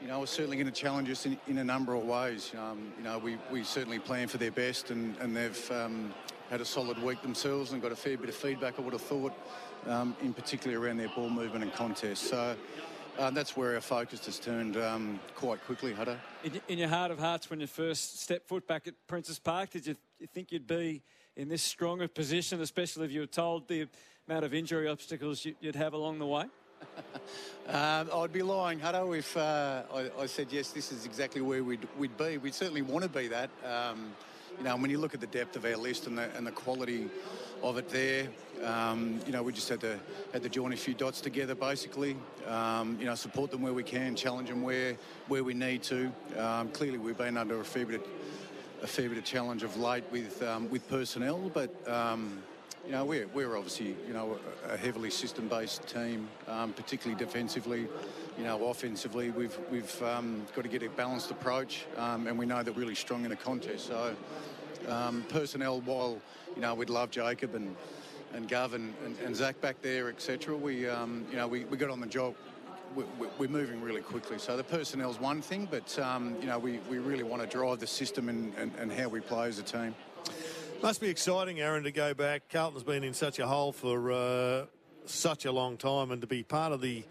you know, are certainly going to challenge us in, in a number of ways. Um, you know, we, we certainly plan for their best, and, and they've um, had a solid week themselves and got a fair bit of feedback, I would have thought, um, in particular around their ball movement and contest. So uh, that's where our focus has turned um, quite quickly, Hutto. In, in your heart of hearts, when you first stepped foot back at Princes Park, did you, you think you'd be in this stronger position, especially if you were told the amount of injury obstacles you, you'd have along the way? Um, I'd be lying, Hutto, if uh, I, I said yes. This is exactly where we'd, we'd be. We'd certainly want to be that. Um, you know, when you look at the depth of our list and the, and the quality of it there, um, you know, we just had to had to join a few dots together, basically. Um, you know, support them where we can, challenge them where where we need to. Um, clearly, we've been under a fair bit of, a fair bit of challenge of late with um, with personnel, but. You know, we're, we're obviously, you know, a heavily system-based team, um, particularly defensively. You know, offensively, we've we've um, got to get a balanced approach, um, and we know they're really strong in the contest. So, um, personnel, while you know we'd love Jacob and and Gov and, and, and Zach back there, etc. We, um, you know, we, we got on the job. We, we- we're moving really quickly. So the personnel's one thing, but um, you know, we, we really want to drive the system and, and, and how we play as a team. Must be exciting, Aaron, to go back. Carlton's been in such a hole for uh, such a long time, and to be part of the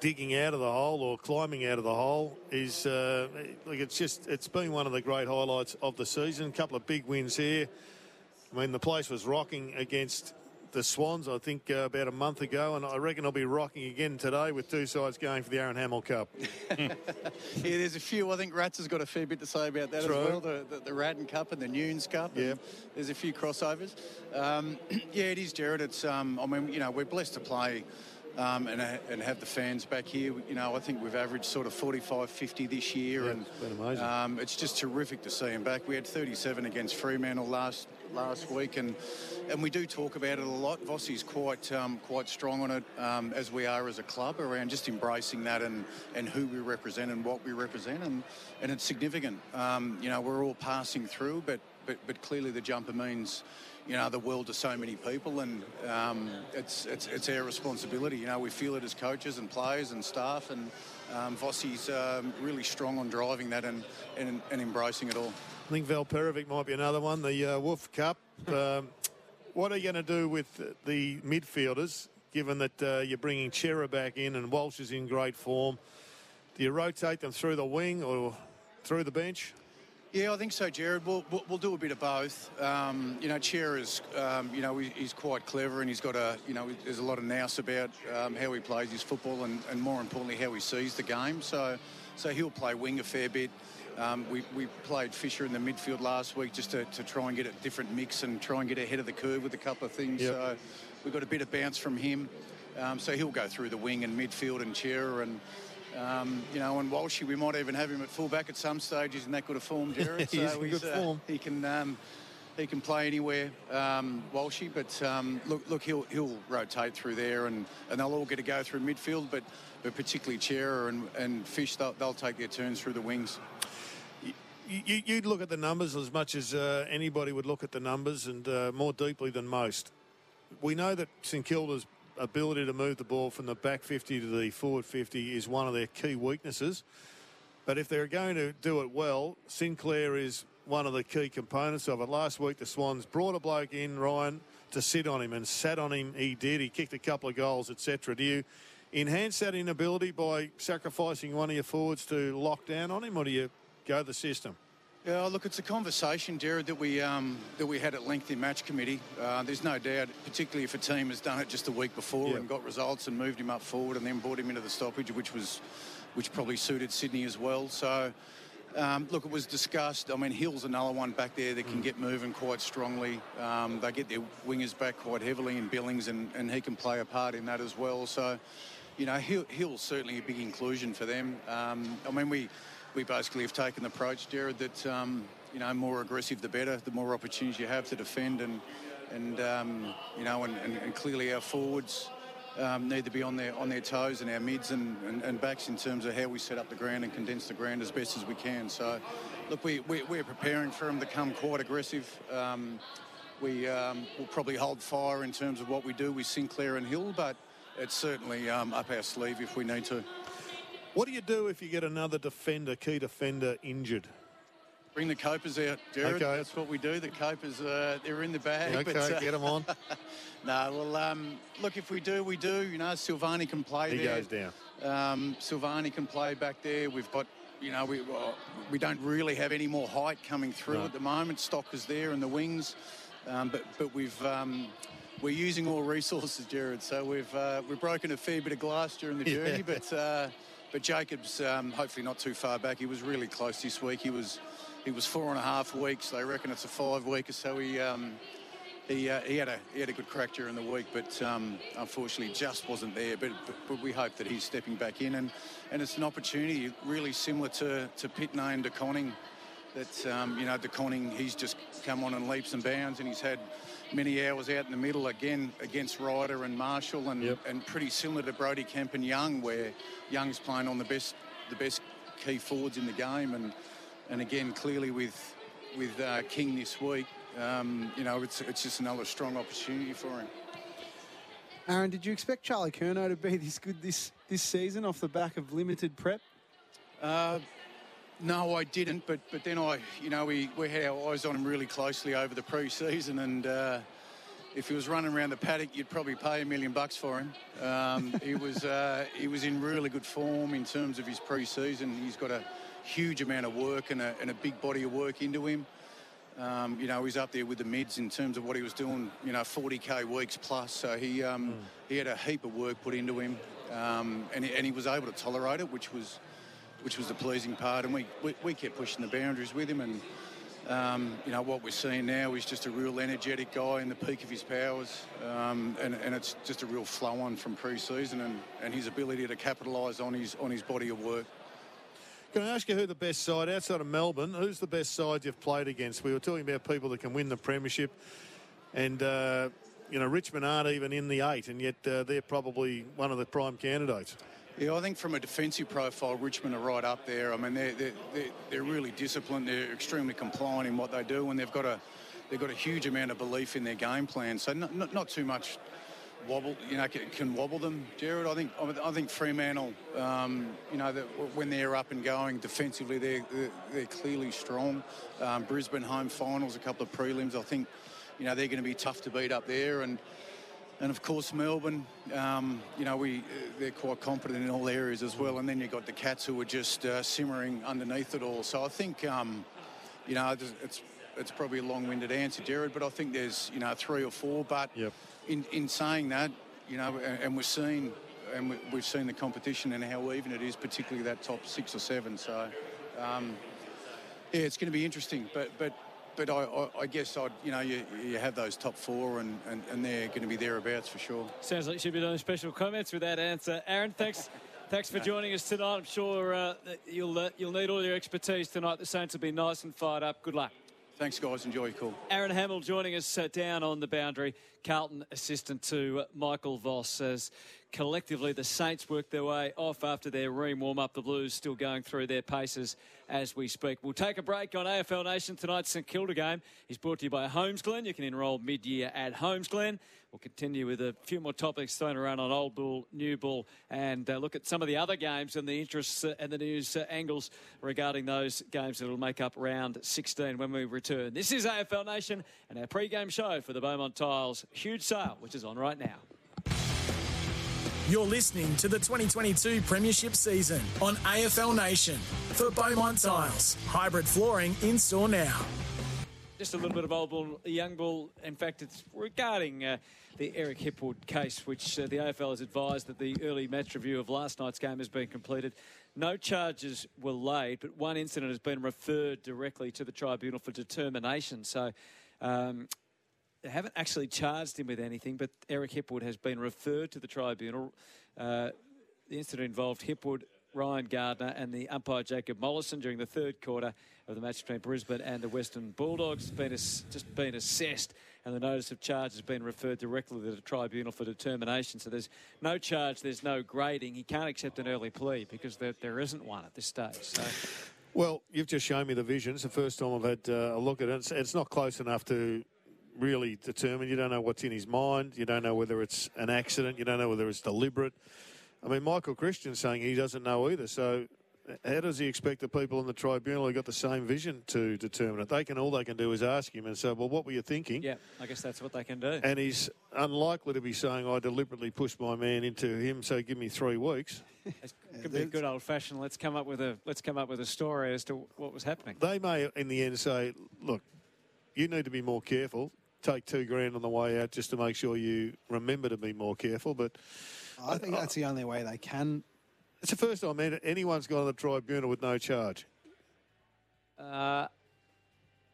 digging out of the hole or climbing out of the hole is uh, like it's just it's been one of the great highlights of the season. A couple of big wins here. I mean, the place was rocking against the Swans, I think, uh, about a month ago, and I reckon I'll be rocking again today with two sides going for the Aaron Hamill Cup. yeah, there's a few. I think Rats has got a fair bit to say about that True. as well. The, the, the Ratten Cup and the Nunes Cup. Yeah. There's a few crossovers. Um, yeah, it is, Jared. It's, um, I mean, you know, we're blessed to play. Um, and, and have the fans back here. You know, I think we've averaged sort of 45, 50 this year, Yeah, and it's. Um, it's just terrific to see them back. We had 37 against Fremantle last last week, and and we do talk about it a lot. Vossi's quite um, quite strong on it, um, as we are as a club, around just embracing that and, and who we represent and what we represent, and and it's significant. Um, you know, we're all passing through, but but but clearly the jumper means. You know the world to so many people, and um, it's, it's it's our responsibility. You know we feel it as coaches and players and staff, and um, Vossi's um, really strong on driving that and, and and embracing it all. I think Valperovic might be another one. The uh, Wolf Cup. Um, what are you going to do with the midfielders, given that uh, you're bringing Cerra back in and Walsh is in great form? Do you rotate them through the wing or through the bench? Yeah, I think so, Jared. We'll, we'll, we'll do a bit of both. Um, you know, Cerra is, um, you know, he, he's quite clever and he's got a, you know, there's a lot of nous about um, how he plays his football and, and more importantly how he sees the game. So, so he'll play wing a fair bit. Um, we, we played Fisher in the midfield last week just to, to try and get a different mix and try and get ahead of the curve with a couple of things. Yep. So we got a bit of bounce from him. Um, so he'll go through the wing and midfield and Cerra and. Um, you know, and Walshy, we might even have him at fullback at some stage. He's in that good a form, Jared. He so in he's, good uh, form. he can um, he can play anywhere, um, Walshy. But um, look, look, he'll he'll rotate through there, and, and they'll all get to go through midfield. But but particularly Cerra and and Fish, they'll, they'll take their turns through the wings. You, you'd look at the numbers as much as uh, anybody would look at the numbers and uh, more deeply than most. We know that St Kilda's ability to move the ball from the back 50 to the forward 50 is one of their key weaknesses. But if they're going to do it well, Sinclair is one of the key components of it. Last week, the Swans brought a bloke in, Ryan, to sit on him and sat on him. He did. He kicked a couple of goals, etc. Do you enhance that inability by sacrificing one of your forwards to lock down on him, or do you go the system? Yeah, look, it's a conversation, Jared, that we um, that we had at length in match committee. Uh, there's no doubt, particularly if a team has done it just a week before Yeah. and got results and moved him up forward and then brought him into the stoppage, which was which probably suited Sydney as well. So, um, look, it was discussed. I mean, Hill's another one back there that can get moving quite strongly. Um, they get their wingers back quite heavily in Billings, and, and he can play a part in that as well. So, you know, Hill, Hill's certainly a big inclusion for them. Um, I mean, we we basically have taken the approach, Jared, that um, you know, more aggressive the better. The more opportunities you have to defend, and and um, you know, and, and, and clearly our forwards. Um, need to be on their on their toes and our mids and, and, and backs in terms of how we set up the ground and condense the ground as best as we can. So, look, we, we, we're preparing for them to come quite aggressive. Um, we um, will probably hold fire in terms of what we do with Sinclair and Hill, but it's certainly um, up our sleeve if we need to. What do you do if you get another defender, key defender, injured? Bring the copers out, Jared. Okay. That's what we do. The copers, uh, they're in the bag. Okay, but, uh, get 'em on. no, well, um, look, if we do, we do. You know, Silvagni can play He there. goes down. Um, Silvagni can play back there. We've got, you know, we well, we don't really have any more height coming through No. at the moment. Stock is there in the wings, um, but but we've. Um, we're using all resources, Jared. So we've uh, we've broken a fair bit of glass during the Yeah. journey, but uh, but Jacobs um, hopefully not too far back. He was really close this week. He was he was four and a half weeks. They reckon it's a five week or so. He um, he, uh, he had a he had a good crack during the week, but um, unfortunately just wasn't there. But, but but we hope that he's stepping back in, and, and it's an opportunity really similar to to Pittonet and De Koning. That um, you know De Koning, he's just come on in leaps and bounds, and he's had many hours out in the middle again against Ryder and Marshall, and and pretty similar to Brodie Kemp and Young, where Young's playing on the best the best key forwards in the game, and and again clearly with with uh, King this week. Um, you know, it's, it's just another strong opportunity for him. Aaron, did you expect Charlie Curnow to be this good this this season off the back of limited prep? Uh, no, I didn't. But but then I, you know, we, we had our eyes on him really closely over the pre-season, and uh, if he was running around the paddock, you'd probably pay a million bucks for him. Um, he was uh, he was in really good form in terms of his pre-season. He's got a huge amount of work and a, and a big body of work into him. Um, you know, he's up there with the mids in terms of what he was doing. You know, 40k weeks plus. So he um, mm. he had a heap of work put into him, um, and, he, and he was able to tolerate it, which was which was the pleasing part. And we, we, we kept pushing the boundaries with him and. Um, you know, what we're seeing now is just a real energetic guy in the peak of his powers, um, and, and, it's just a real flow on from pre-season and, and his ability to capitalise on his on his body of work. Can I ask you who the best side outside of Melbourne? Who's the best side you've played against? We were talking about people that can win the premiership, and uh, you know Richmond aren't even in the eight, and yet uh, they're probably one of the prime candidates. Yeah, I think from a defensive profile, Richmond are right up there. I mean, they're, they're, they're, they're, really disciplined. They're extremely compliant in what they do, and they've got a they've got a huge amount of belief in their game plan. So not, not, not too much wobble, you know, can, can, wobble them, Jared. I think I think Fremantle, um, you know, when they're up and going defensively, they're they're, they're clearly strong. Um, Brisbane home finals, a couple of prelims. I think, you know, they're going to be tough to beat up there, and and of course Melbourne, um, you know, we they're quite competent in all areas as well. And then you've got the Cats who are just uh, simmering underneath it all. So I think, um, you know, it's it's probably a long-winded answer, Jared, but I think there's you know three or four. But yep. in in saying that, you know, and, and we're seeing and we, have seen the competition and how even it is, particularly that top six or seven. So. Um, yeah, it's going to be interesting, but but but I, I, I guess I'd, you know, you, you have those top four and, and, and they're going to be thereabouts for sure. Sounds like you should be doing special comments with that answer. Aaron, thanks. Thanks for joining us tonight. I'm sure uh, you'll uh, you'll need all your expertise tonight. The Saints will be nice and fired up. Good luck. Thanks, guys. Enjoy your call. Aaron Hamill joining us uh, down on the boundary. Carlton assistant to Michael Voss as collectively the Saints work their way off after their ream warm up. The Blues still going through their paces as we speak. We'll take a break on AFL Nation. Tonight's St Kilda game is brought to you by Holmesglen. You can enrol mid year at Holmesglen. We'll continue with a few more topics thrown around on Old Bull, New Bull, and uh, look at some of the other games and the interests uh, and the news uh, angles regarding those games that will make up round 16 when we return. This is AFL Nation and our pre-game show for the Beaumont Tiles huge sale, which is on right now. You're listening to the 2022 Premiership season on AFL Nation for Beaumont Tiles. Hybrid flooring in store now. Just a little bit of old bull, young bull. In fact, it's regarding uh, the Eric Hipwood case, which uh, the AFL has advised that the early match review of last night's game has been completed. No charges were laid, but one incident has been referred directly to the tribunal for determination. So um, they haven't actually charged him with anything, but Eric Hipwood has been referred to the tribunal. Uh, the incident involved Hipwood, Ryan Gardner, and the umpire Jacob Mollison during the third quarter of the match between Brisbane and the Western Bulldogs. It's been just been assessed, and the notice of charge has been referred directly to the tribunal for determination. So there's no charge, there's no grading. He can't accept an early plea because there, there isn't one at this stage. So. Well, you've just shown me the visions. The first time I've had uh, a look at it. It's, it's not close enough to really determine. You don't know what's in his mind. You don't know whether it's an accident. You don't know whether it's deliberate. I mean, Michael Christian's saying he doesn't know either. So how does he expect the people in the tribunal who got the same vision to determine it? They can all they can do is ask him and say, "Well, what were you thinking?" Yeah, I guess that's what they can do. And he's unlikely to be saying, "I deliberately pushed my man into him, so give me three weeks." it could be good old fashioned. Let's come up with a let's come up with a story as to what was happening. They may, in the end, say, "Look, you need to be more careful take two grand on the way out just to make sure you remember to be more careful. But I think that's the only way they can. It's the first time anyone's gone to the tribunal with no charge. Uh,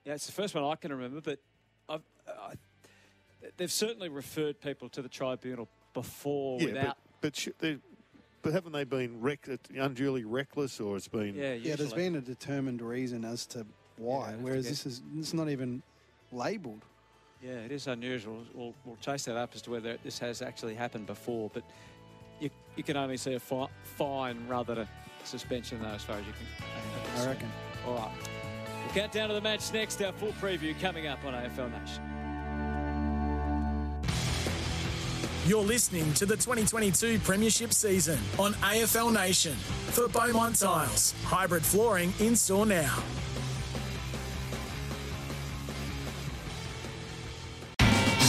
yeah, it's the first one I can remember, but I've, I, they've certainly referred people to the tribunal before yeah, without. But, but, but haven't they been rec- unduly reckless, or it's been? Yeah, yeah. There's been a determined reason as to why, yeah, whereas this is it's not even labelled. Yeah, it is unusual. We'll, we'll chase that up as to whether this has actually happened before, but you, you can only see a fi- fine rather than a suspension, though, as far as you can. I reckon. All right. We'll count down to the match next. Our full preview coming up on AFL Nation. You're listening to the 2022 Premiership season on AFL Nation for Beaumont Tiles. Hybrid flooring in store now.